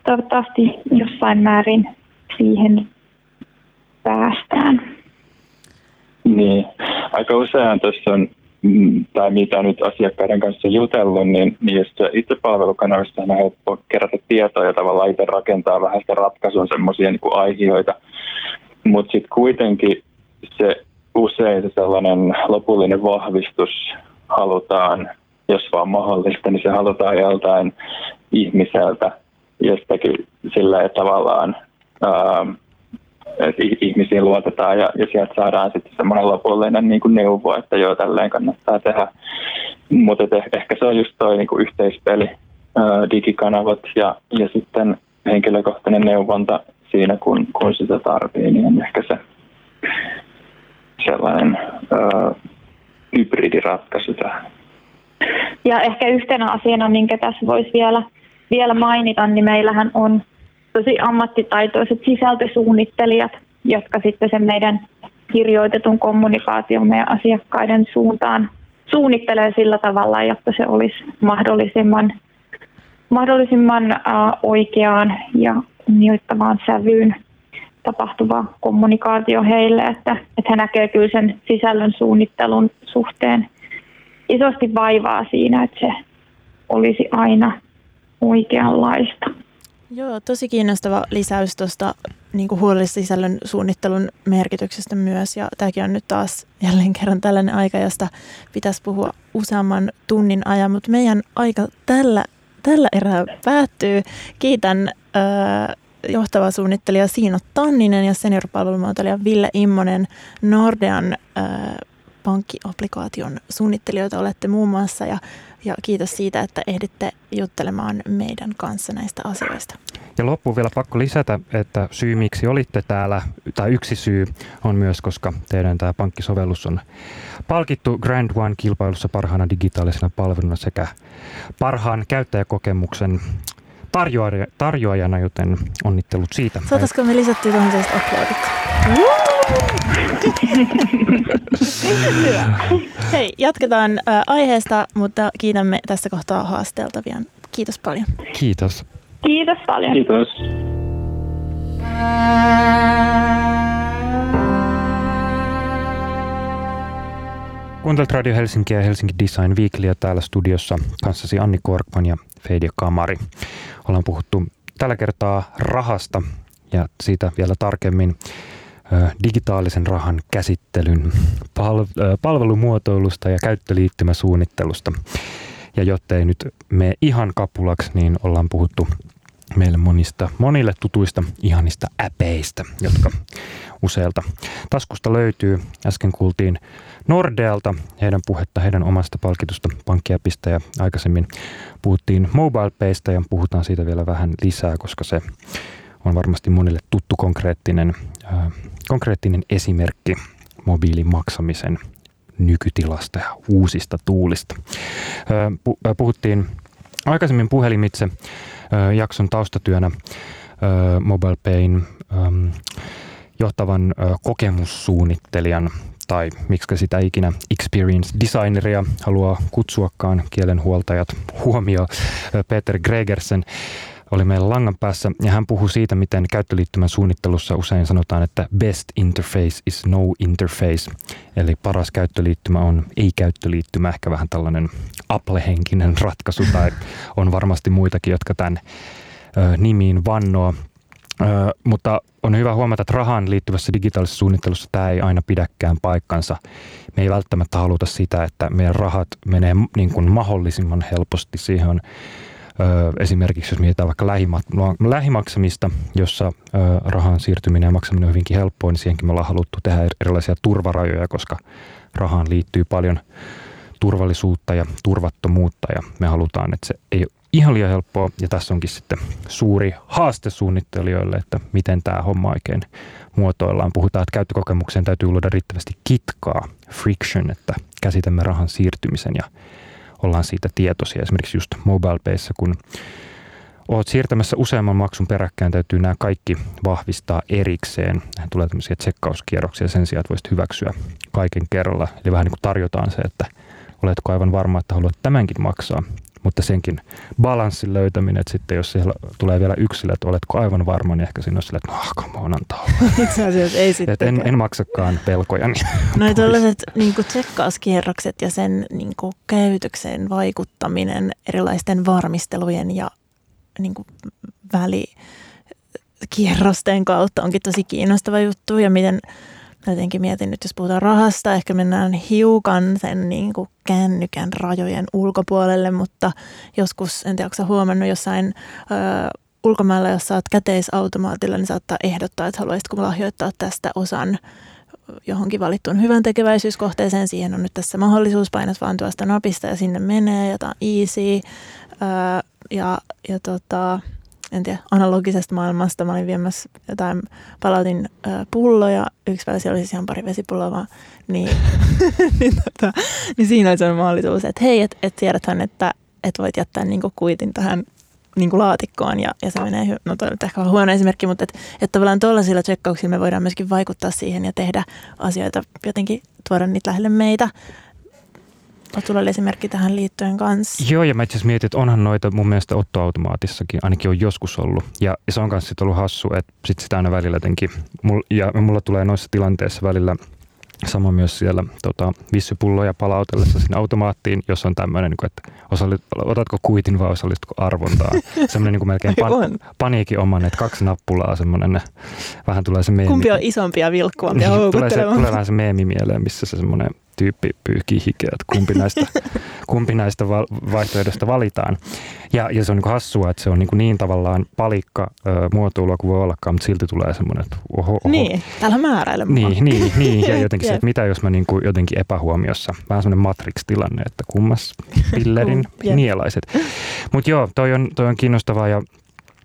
toivottavasti jossain määrin siihen päästään. Niin, aika usein tuossa on tai mitä nyt asiakkaiden kanssa jutellut, niin niistä itsepalvelukanavista on helppo kerätä tietoa ja tavallaan itse rakentaa vähän sitä ratkaisun semmoisia niin aihioita. Mutta sitten kuitenkin se usein se sellainen lopullinen vahvistus halutaan, jos vaan mahdollista, niin se halutaan joltain ihmiseltä jostakin sillä tavallaan ää, että ihmisiin luotetaan ja, ja sieltä saadaan sitten semmoinen lopullinen niin kuin neuvo, että joo, tälleen kannattaa tehdä. Mutta ehkä se on just toi niin kuin yhteispeli, digikanavat ja, ja sitten henkilökohtainen neuvonta siinä, kun, kun sitä tarvii, niin on ehkä se sellainen ää, hybridiratkaisu tähän. Ja ehkä yhtenä asiana, minkä tässä voisi vielä, vielä mainita, niin meillähän on tosi ammattitaitoiset sisältösuunnittelijat, jotka sitten sen meidän kirjoitetun kommunikaation meidän asiakkaiden suuntaan suunnittelee sillä tavalla, jotta se olisi mahdollisimman, mahdollisimman oikeaan ja kunnioittavaan sävyyn tapahtuva kommunikaatio heille, että, että he näkevät kyllä sen sisällön suunnittelun suhteen isosti vaivaa siinä, että se olisi aina oikeanlaista. Joo, tosi kiinnostava lisäys tuosta niin huolellisen sisällön suunnittelun merkityksestä myös. Ja tämäkin on nyt taas jälleen kerran tällainen aika, josta pitäisi puhua useamman tunnin ajan, mutta meidän aika tällä, tällä erää päättyy. Kiitän äh, johtava suunnittelija Siino Tanninen ja seniorpalvelumuotoilija Ville Immonen Nordean äh, pankkiaplikaation suunnittelijoita olette muun muassa ja, ja kiitos siitä, että ehditte juttelemaan meidän kanssa näistä asioista. Ja loppuun vielä pakko lisätä, että syy miksi olitte täällä, tai yksi syy on myös, koska teidän tämä pankkisovellus on palkittu Grand One-kilpailussa parhaana digitaalisena palveluna sekä parhaan käyttäjäkokemuksen tarjoajana, joten onnittelut siitä. Saataisiko me lisättyä tuohon uploadit? Hyvä. <laughs> Hei, jatketaan aiheesta, mutta kiitämme tässä kohtaa haasteltavia. Kiitos paljon. Kiitos. Kiitos paljon. Kiitos. Kuuntelet Radio Helsinki ja Helsinki Design Weeklyä täällä studiossa kanssasi Anni Korkman ja Feidi Kamari. Ollaan puhuttu tällä kertaa rahasta ja siitä vielä tarkemmin digitaalisen rahan käsittelyn palvelumuotoilusta ja käyttöliittymäsuunnittelusta. Ja jottei nyt me ihan kapulaksi, niin ollaan puhuttu meille monista, monille tutuista ihanista äpeistä, jotka usealta taskusta löytyy. Äsken kuultiin Nordealta heidän puhetta heidän omasta palkitusta pankkiäpistä ja aikaisemmin puhuttiin MobilePaystä ja puhutaan siitä vielä vähän lisää, koska se on varmasti monille tuttu konkreettinen, äh, konkreettinen esimerkki mobiilimaksamisen nykytilasta ja uusista tuulista. Äh, puhuttiin aikaisemmin puhelimitse äh, jakson taustatyönä äh, MobilePayn ähm, johtavan äh, kokemussuunnittelijan tai miksi sitä ikinä experience designeria haluaa kutsuakaan kielenhuoltajat huomio Peter Gregersen oli meillä langan päässä ja hän puhui siitä, miten käyttöliittymän suunnittelussa usein sanotaan, että best interface is no interface. Eli paras käyttöliittymä on ei-käyttöliittymä, ehkä vähän tällainen Apple-henkinen <laughs> ratkaisu tai on varmasti muitakin, jotka tämän ö, nimiin vannoo. Ö, mutta on hyvä huomata, että rahaan liittyvässä digitaalisessa suunnittelussa tämä ei aina pidäkään paikkansa. Me ei välttämättä haluta sitä, että meidän rahat menee niin kuin mahdollisimman helposti. Siihen esimerkiksi jos mietitään vaikka lähimaksamista, jossa rahan siirtyminen ja maksaminen on hyvinkin helppoa, niin siihenkin me ollaan haluttu tehdä erilaisia turvarajoja, koska rahaan liittyy paljon turvallisuutta ja turvattomuutta ja me halutaan, että se ei ole ihan liian helppoa ja tässä onkin sitten suuri haaste suunnittelijoille, että miten tämä homma oikein muotoillaan. Puhutaan, että käyttökokemukseen täytyy luoda riittävästi kitkaa, friction, että käsitämme rahan siirtymisen ja ollaan siitä tietoisia. Esimerkiksi just MobilePayssä, kun olet siirtämässä useamman maksun peräkkäin, täytyy nämä kaikki vahvistaa erikseen. Tulee tämmöisiä tsekkauskierroksia sen sijaan, että voisit hyväksyä kaiken kerralla. Eli vähän niin kuin tarjotaan se, että oletko aivan varma, että haluat tämänkin maksaa. Mutta senkin balanssin löytäminen, että sitten jos siellä tulee vielä yksilö, että oletko aivan varma, niin ehkä siinä on sille, että no, come on, antaa <laughs> Itse asiassa ei sitten. En, en maksakaan pelkoja. Niin no <laughs> tällaiset niin tsekkauskierrokset ja sen niin kuin, käytökseen vaikuttaminen erilaisten varmistelujen ja niin kuin, välikierrosten kautta onkin tosi kiinnostava juttu ja miten jotenkin mietin nyt, jos puhutaan rahasta, ehkä mennään hiukan sen niin kuin kännykän rajojen ulkopuolelle, mutta joskus, en tiedä, onko huomannut jossain ö, ulkomailla, jos saat käteisautomaatilla, niin saattaa ehdottaa, että haluaisitko lahjoittaa tästä osan johonkin valittuun hyvän tekeväisyyskohteeseen. Siihen on nyt tässä mahdollisuus, painat vaan tuosta napista ja sinne menee, ja tämä on easy. ja, ja tota, en tiedä, analogisesta maailmasta. Mä olin viemässä jotain, palautin äh, pulloja, yksi päivä siellä oli siis ihan pari vesipulloa vaan, niin, <laughs> niin, tota, niin siinä oli sellainen mahdollisuus, että hei, että et tiedäthän, että et voit jättää niinku kuitin tähän niinku laatikkoon ja, ja se menee, hy- no toi on ehkä huono esimerkki, mutta että et tavallaan tuollaisilla tsekkauksilla me voidaan myöskin vaikuttaa siihen ja tehdä asioita jotenkin, tuoda niitä lähelle meitä. Sulla oli esimerkki tähän liittyen kanssa. Joo, ja mä itse asiassa mietin, että onhan noita mun mielestä ottoautomaatissakin, ainakin on joskus ollut. Ja se on kanssa ollut hassu, että sit sitä aina välillä jotenkin, ja mulla tulee noissa tilanteissa välillä Sama myös siellä tota, vissypulloja palautellessa sinne automaattiin, jos on tämmöinen, niin että osallit, otatko kuitin vai osallistutko arvontaan. <laughs> Semmoinen niin kuin melkein pan, paniikin oman, että kaksi nappulaa semmoinen, vähän tulee se meemi. Kumpi on isompi ja vilkkuampi ja <laughs> tulee, se, tulee vähän se meemi mieleen, missä se semmoinen tyyppi pyyhkii hikeä, että kumpi <laughs> näistä, kumpi näistä vaihtoehdosta valitaan. Ja, ja se on niin hassua, että se on niin, niin tavallaan palikka ö, muotoilua kuin voi ollakaan, mutta silti tulee semmoinen, että oho, oho. Niin, täällä määräile Niin, niin, <laughs> niin, ja jotenkin se, että mitä jos mä niin kuin jotenkin epähuomiossa, vähän semmoinen Matrix-tilanne, että kummas pillerin <laughs> nielaiset. Mutta joo, toi on, toi on kiinnostavaa ja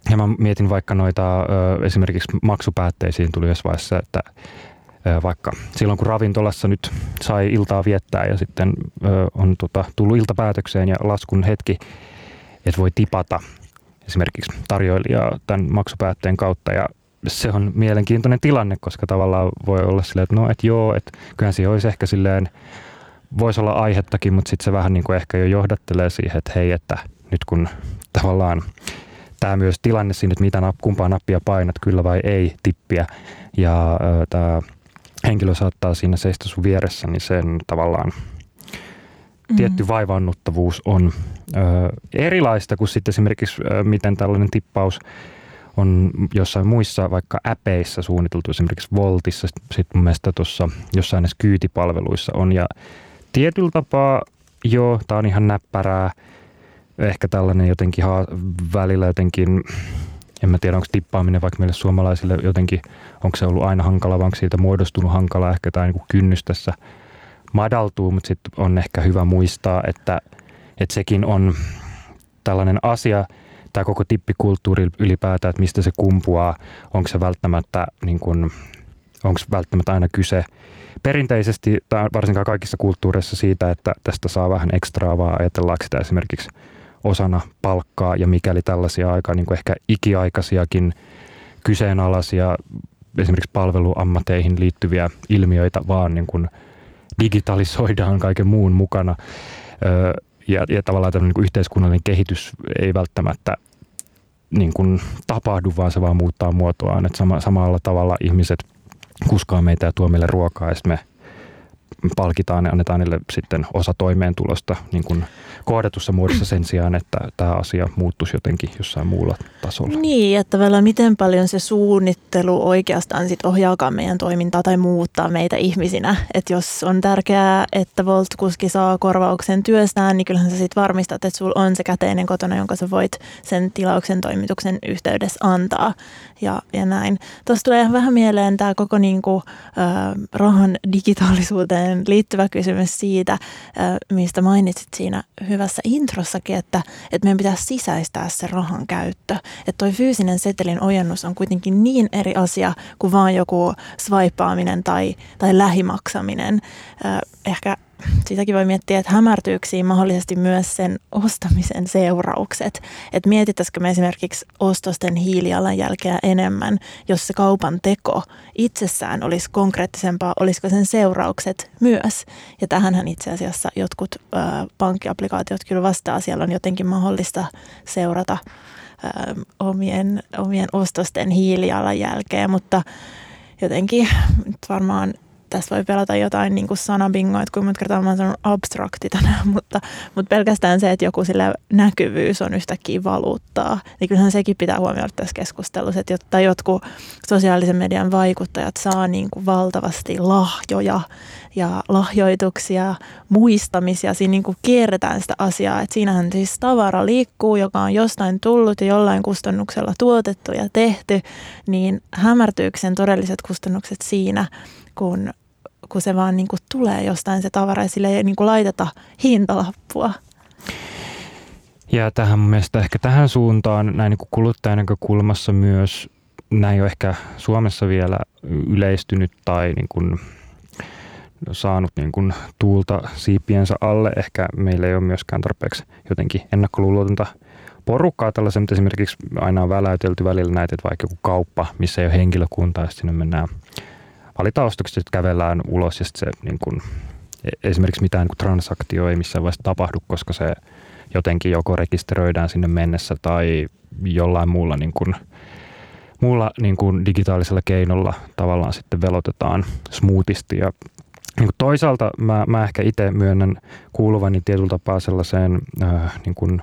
ja mä mietin vaikka noita ö, esimerkiksi maksupäätteisiin tuli jossain vaiheessa, että vaikka silloin kun ravintolassa nyt sai iltaa viettää ja sitten on tota, tullut iltapäätökseen ja laskun hetki, että voi tipata esimerkiksi tarjoilijaa tämän maksupäätteen kautta. Ja se on mielenkiintoinen tilanne, koska tavallaan voi olla silleen, että no, että joo, että kyllähän siihen olisi ehkä silleen, voisi olla aihettakin, mutta sitten se vähän niin kuin ehkä jo johdattelee siihen, että hei, että nyt kun tavallaan tämä myös tilanne siinä, että mitä kumpaa nappia painat, kyllä vai ei, tippiä, ja tämä henkilö saattaa siinä seistä sun vieressä, niin sen tavallaan mm-hmm. tietty vaivannuttavuus on ö, erilaista kuin sitten esimerkiksi ö, miten tällainen tippaus on jossain muissa vaikka äpeissä suunniteltu, esimerkiksi Voltissa, sitten mun mielestä tuossa jossain näissä kyytipalveluissa on. Ja tietyllä tapaa joo, tämä on ihan näppärää, ehkä tällainen jotenkin haa, välillä jotenkin en mä tiedä, onko tippaaminen vaikka meille suomalaisille jotenkin, onko se ollut aina hankala, vai onko siitä muodostunut hankala, ehkä tämä niin kynnys tässä madaltuu, mutta sitten on ehkä hyvä muistaa, että, että sekin on tällainen asia, tämä koko tippikulttuuri ylipäätään, että mistä se kumpuaa, onko se välttämättä, niin kuin, onko välttämättä aina kyse perinteisesti, tai varsinkaan kaikissa kulttuureissa siitä, että tästä saa vähän ekstraa, vaan ajatellaanko sitä esimerkiksi – osana palkkaa ja mikäli tällaisia aika niin kuin ehkä ikiaikaisiakin kyseenalaisia esimerkiksi palveluammateihin liittyviä ilmiöitä vaan niin kuin digitalisoidaan kaiken muun mukana ja, ja tavallaan tämmöinen niin yhteiskunnallinen kehitys ei välttämättä niin kuin tapahdu, vaan se vaan muuttaa muotoaan. Että sama, samalla tavalla ihmiset kuskaa meitä ja tuo meille ruokaa ja sitten me palkitaan ja annetaan niille sitten osa toimeentulosta niin kuin kohdatussa muodossa sen sijaan, että tämä asia muuttuisi jotenkin jossain muulla tasolla. Niin, että vielä miten paljon se suunnittelu oikeastaan sit ohjaakaan meidän toimintaa tai muuttaa meitä ihmisinä. Että jos on tärkeää, että Volt-kuski saa korvauksen työstään, niin kyllähän sä sitten varmistat, että sulla on se käteinen kotona, jonka sä voit sen tilauksen toimituksen yhteydessä antaa ja, ja näin. Tuossa tulee vähän mieleen tämä koko niinku, äh, rahan digitaalisuuteen liittyvä kysymys siitä, mistä mainitsit siinä hyvässä introssakin, että, että meidän pitää sisäistää se rahan käyttö. Että toi fyysinen setelin ojennus on kuitenkin niin eri asia kuin vaan joku swipeaaminen tai, tai lähimaksaminen. Äh, ehkä sitäkin voi miettiä, että hämärtyykö mahdollisesti myös sen ostamisen seuraukset. Että mietittäisikö me esimerkiksi ostosten hiilijalanjälkeä enemmän, jos se kaupan teko itsessään olisi konkreettisempaa, olisiko sen seuraukset myös. Ja tähänhän itse asiassa jotkut ö, pankkiaplikaatiot kyllä vastaa, siellä on jotenkin mahdollista seurata ö, omien, omien ostosten hiilijalanjälkeä, mutta jotenkin varmaan tässä voi pelata jotain niin kuin sanabingoa, että kuinka monta kertaa mä oon abstrakti tänään, <laughs> mutta, mutta pelkästään se, että joku sille näkyvyys on yhtäkkiä valuuttaa, niin kyllähän sekin pitää huomioida tässä keskustelussa, että jotta jotkut sosiaalisen median vaikuttajat saa niin kuin valtavasti lahjoja ja lahjoituksia, muistamisia, siinä niin kuin kierretään sitä asiaa, että siinähän siis tavara liikkuu, joka on jostain tullut ja jollain kustannuksella tuotettu ja tehty, niin hämärtyykö sen todelliset kustannukset siinä, kun, kun se vaan niin kuin tulee jostain se tavara ja sille ei niin kuin laiteta hintalappua. Ja tähän mun mielestä ehkä tähän suuntaan näin niin kuin kuluttajan näkökulmassa myös näin jo ehkä Suomessa vielä yleistynyt tai niin kuin saanut niin kuin tuulta siipiensä alle. Ehkä meillä ei ole myöskään tarpeeksi jotenkin ennakkoluulotonta porukkaa tällaisen, mutta esimerkiksi aina on väläytelty välillä näitä, että vaikka joku kauppa, missä ei ole henkilökuntaa, ja sinne mennään valita ostokset, että kävellään ulos ja se niin kuin, e- esimerkiksi mitään niin transaktio ei missään vaiheessa tapahdu, koska se jotenkin joko rekisteröidään sinne mennessä tai jollain muulla, niin kuin, muulla niin kuin digitaalisella keinolla tavallaan sitten velotetaan smoothisti. Ja niin kuin toisaalta mä, mä ehkä itse myönnän kuuluvani tietyllä tapaa sellaiseen äh, niin kuin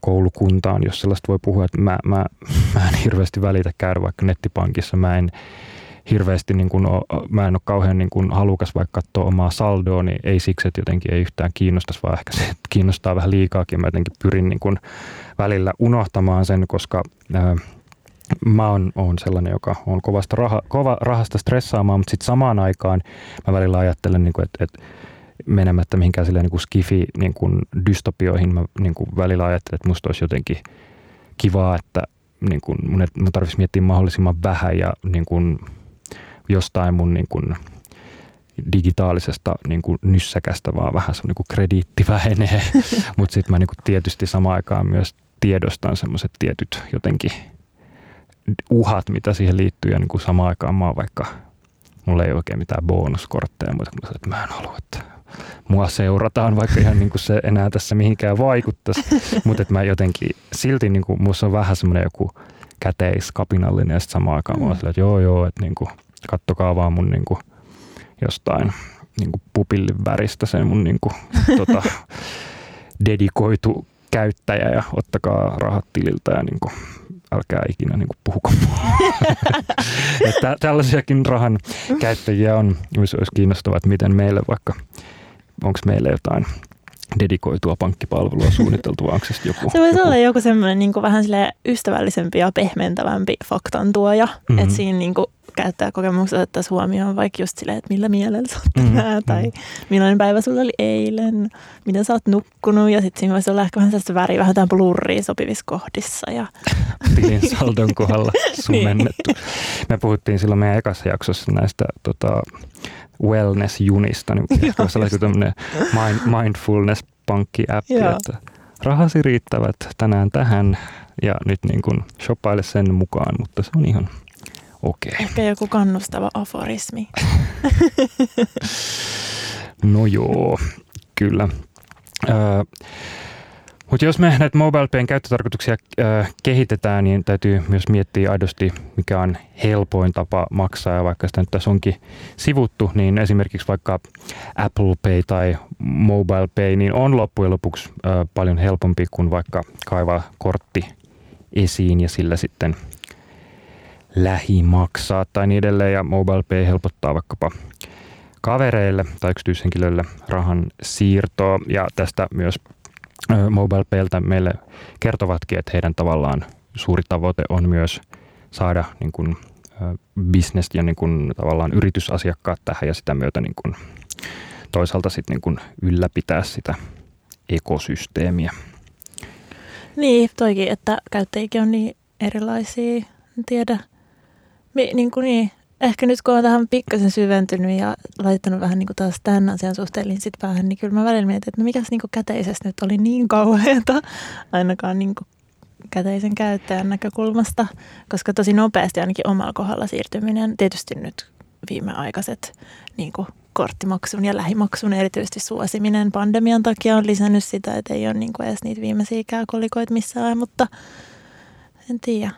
koulukuntaan, jos sellaista voi puhua, että mä, mä, <laughs> mä en hirveästi välitä käydä vaikka nettipankissa, mä en hirveästi, niin kuin, mä en ole kauhean niin kuin halukas vaikka katsoa omaa saldoa, niin ei siksi, että jotenkin ei yhtään kiinnostaisi, vaan ehkä se että kiinnostaa vähän liikaakin. Mä jotenkin pyrin niin kuin välillä unohtamaan sen, koska ää, mä oon, oon sellainen, joka on kovasta raha, kova rahasta stressaamaan, mutta sitten samaan aikaan mä välillä ajattelen, niin kuin, että, että menemättä mihinkään silleen niin kuin skifi niin kuin dystopioihin, mä niin kuin välillä ajattelen, että musta olisi jotenkin kivaa, että niin kuin mun, mun tarvitsisi miettiä mahdollisimman vähän ja niin kuin jostain mun niin kuin digitaalisesta niin kuin nyssäkästä vaan vähän se niin kuin krediitti vähenee, <laughs> mutta sitten mä niin kuin tietysti samaan aikaan myös tiedostan semmoiset tietyt jotenkin uhat, mitä siihen liittyy. Ja niin kuin samaan aikaan mä oon vaikka, mulla ei oikein mitään bonuskortteja, mutta että mä en halua, että mua seurataan, vaikka ihan niin kuin se enää tässä mihinkään vaikuttaisi, <laughs> mutta että mä jotenkin silti niin kuin, musta on vähän semmoinen joku käteiskapinallinen ja sitten samaan aikaan mm. mä oon silleen, että joo joo, että niin kuin, kattokaa vaan mun niin kuin, jostain niin kuin pupillin väristä sen mun niin kuin, tota, <laughs> dedikoitu käyttäjä ja ottakaa rahat tililtä ja niin kuin, älkää ikinä niin kuin puhuko että <laughs> tällaisiakin rahan käyttäjiä on, jos olisi kiinnostavaa, että miten meille vaikka, onko meille jotain dedikoitua pankkipalvelua suunniteltu, onko se joku? Se voisi joku... olla joku semmoinen niin vähän ystävällisempi ja pehmentävämpi faktantuoja, mm-hmm. että siinä niin kuin käyttäjäkokemukset ottaisiin huomioon vaikka just silleen, että millä mielellä sä oot mm, tänään, mm, tai mm. millainen päivä sulla oli eilen, miten sä oot nukkunut, ja sitten siinä voisi olla ehkä vähän sellaista väriä, vähän jotain blurria sopivissa kohdissa. Ja... <laughs> Tilin saldon kohdalla <laughs> sumennettu. niin. Me puhuttiin silloin meidän ekassa jaksossa näistä tota, wellness-junista, niin ehkä olisi tämmöinen mind, mindfulness-pankki-appi, että rahasi riittävät tänään tähän, ja nyt niin kuin shoppaile sen mukaan, mutta se on ihan Okei. Okay. Ehkä joku kannustava aforismi. <laughs> no joo, kyllä. Öö, mutta jos me näitä MobilePayn käyttötarkoituksia äh, kehitetään, niin täytyy myös miettiä aidosti, mikä on helpoin tapa maksaa. Ja vaikka sitä nyt tässä onkin sivuttu, niin esimerkiksi vaikka Apple Pay tai MobilePay niin on loppujen lopuksi äh, paljon helpompi kuin vaikka kaivaa kortti esiin ja sillä sitten lähimaksaa tai niin edelleen. Ja MobilePay helpottaa vaikkapa kavereille tai yksityishenkilöille rahan siirtoa. Ja tästä myös MobilePayltä meille kertovatkin, että heidän tavallaan suuri tavoite on myös saada niin kuin, business ja niin kuin, tavallaan yritysasiakkaat tähän ja sitä myötä niin kuin, toisaalta sitten niin kuin ylläpitää sitä ekosysteemiä. Niin, toikin, että käyttäjikin on niin erilaisia, en tiedä. Mi, niin kuin niin, ehkä nyt kun olen tähän pikkasen syventynyt ja laittanut vähän niin kuin taas tämän asian suhteen linssit päähän, niin kyllä mä välillä mietin, että no mikäs niin käteisestä nyt oli niin kauheata, <laughs> ainakaan niin kuin käteisen käyttäjän näkökulmasta, koska tosi nopeasti ainakin omalla kohdalla siirtyminen, tietysti nyt viimeaikaiset niin kuin korttimaksun ja lähimaksun erityisesti suosiminen pandemian takia on lisännyt sitä, että ei ole niin kuin edes niitä viimeisiä kolikoita missään, mutta en tiedä.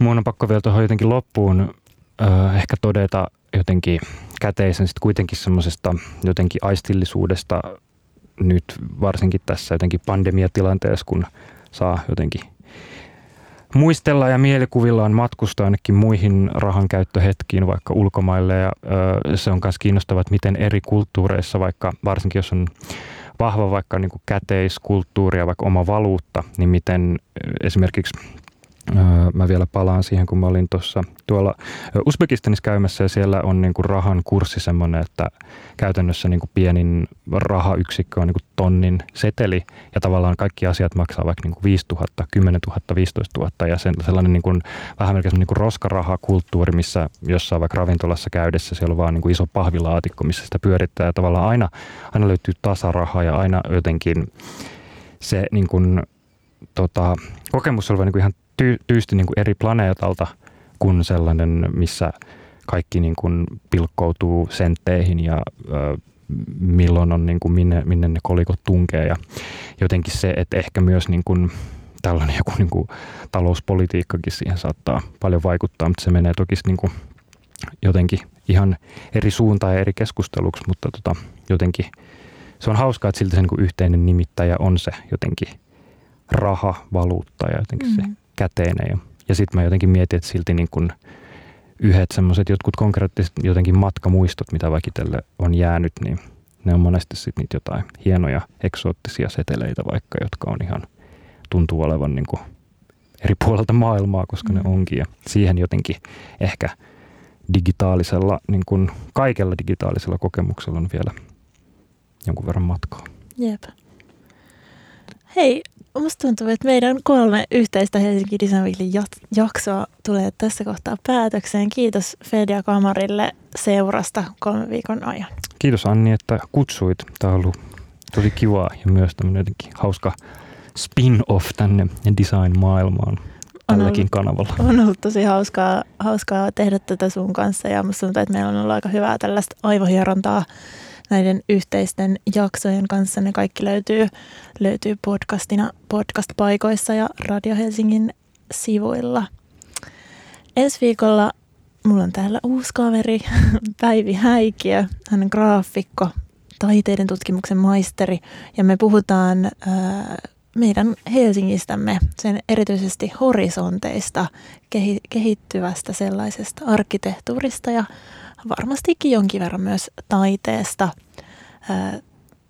Mun on pakko vielä tuohon jotenkin loppuun äh, ehkä todeta, jotenkin käteisen sitten kuitenkin semmoisesta jotenkin aistillisuudesta nyt varsinkin tässä jotenkin pandemiatilanteessa, kun saa jotenkin muistella ja mielikuvillaan matkustaa ainakin muihin rahankäyttöhetkiin, vaikka ulkomaille. Ja ö, se on myös kiinnostavaa, että miten eri kulttuureissa, vaikka varsinkin jos on vahva vaikka niin käteiskulttuuri ja vaikka oma valuutta, niin miten esimerkiksi Mä vielä palaan siihen, kun mä olin tuossa tuolla Uzbekistanissa käymässä ja siellä on niin kuin rahan kurssi semmoinen, että käytännössä niin kuin pienin rahayksikkö on niin kuin tonnin seteli ja tavallaan kaikki asiat maksaa vaikka niin kuin 5 000, 10 000, 15 000 ja sen, sellainen niin kuin, vähän melkein niin kuin roskarahakulttuuri, missä jossain vaikka ravintolassa käydessä siellä on vaan niin kuin iso pahvilaatikko, missä sitä pyörittää ja tavallaan aina, aina löytyy tasaraha ja aina jotenkin se niin kuin, tota, kokemus on niin kuin ihan ty, tyysti niin kuin eri planeetalta kuin sellainen, missä kaikki niin kuin pilkkoutuu sentteihin ja ö, milloin on niin kuin minne, minne ne kolikot tunkee ja jotenkin se, että ehkä myös niin kuin tällainen joku niin kuin talouspolitiikkakin siihen saattaa paljon vaikuttaa, mutta se menee toki niin kuin jotenkin ihan eri suuntaan ja eri keskusteluksi, mutta tota, jotenkin se on hauskaa, että silti se niin kuin yhteinen nimittäjä on se jotenkin raha, valuutta ja jotenkin mm. se käteinen. Ja, ja sitten mä jotenkin mietin, että silti niin kun yhdet semmoiset jotkut konkreettiset jotenkin matkamuistot, mitä väkitelle on jäänyt, niin ne on monesti sitten niitä jotain hienoja eksoottisia seteleitä vaikka, jotka on ihan, tuntuu olevan niin kuin eri puolelta maailmaa, koska mm. ne onkin. Ja siihen jotenkin ehkä digitaalisella, niin kuin kaikella digitaalisella kokemuksella on vielä jonkun verran matkaa. Jep. Hei, musta tuntuu, että meidän kolme yhteistä Helsinki Design Weekin jaksoa tulee tässä kohtaa päätökseen. Kiitos Fedia Kamarille seurasta kolme viikon ajan. Kiitos Anni, että kutsuit. Tämä on ollut tosi kivaa ja myös tämmöinen jotenkin hauska spin-off tänne design-maailmaan tälläkin on ollut, kanavalla. On ollut tosi hauskaa, hauskaa tehdä tätä sun kanssa ja musta tuntuu, että meillä on ollut aika hyvää tällaista aivohierontaa näiden yhteisten jaksojen kanssa. Ne kaikki löytyy, löytyy podcastina podcast-paikoissa ja Radio Helsingin sivuilla. Ensi viikolla mulla on täällä uusi kaveri, <laughs> Päivi Häikiö. Hän on graafikko, taiteiden tutkimuksen maisteri ja me puhutaan ää, meidän Helsingistämme, sen erityisesti horisonteista, kehittyvästä sellaisesta arkkitehtuurista ja varmastikin jonkin verran myös taiteesta.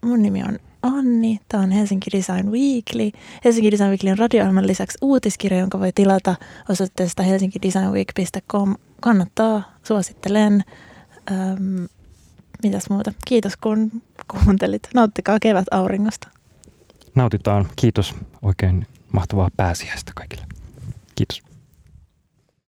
Mun nimi on Anni, tämä on Helsinki Design Weekly. Helsinki Design Weeklyn radio lisäksi uutiskirja, jonka voi tilata osoitteesta helsinkidesignweek.com. Kannattaa, suosittelen. Öm, mitäs muuta? Kiitos kun kuuntelit. Nauttikaa kevät auringosta. Nautitaan. Kiitos. Oikein mahtavaa pääsiäistä kaikille. Kiitos.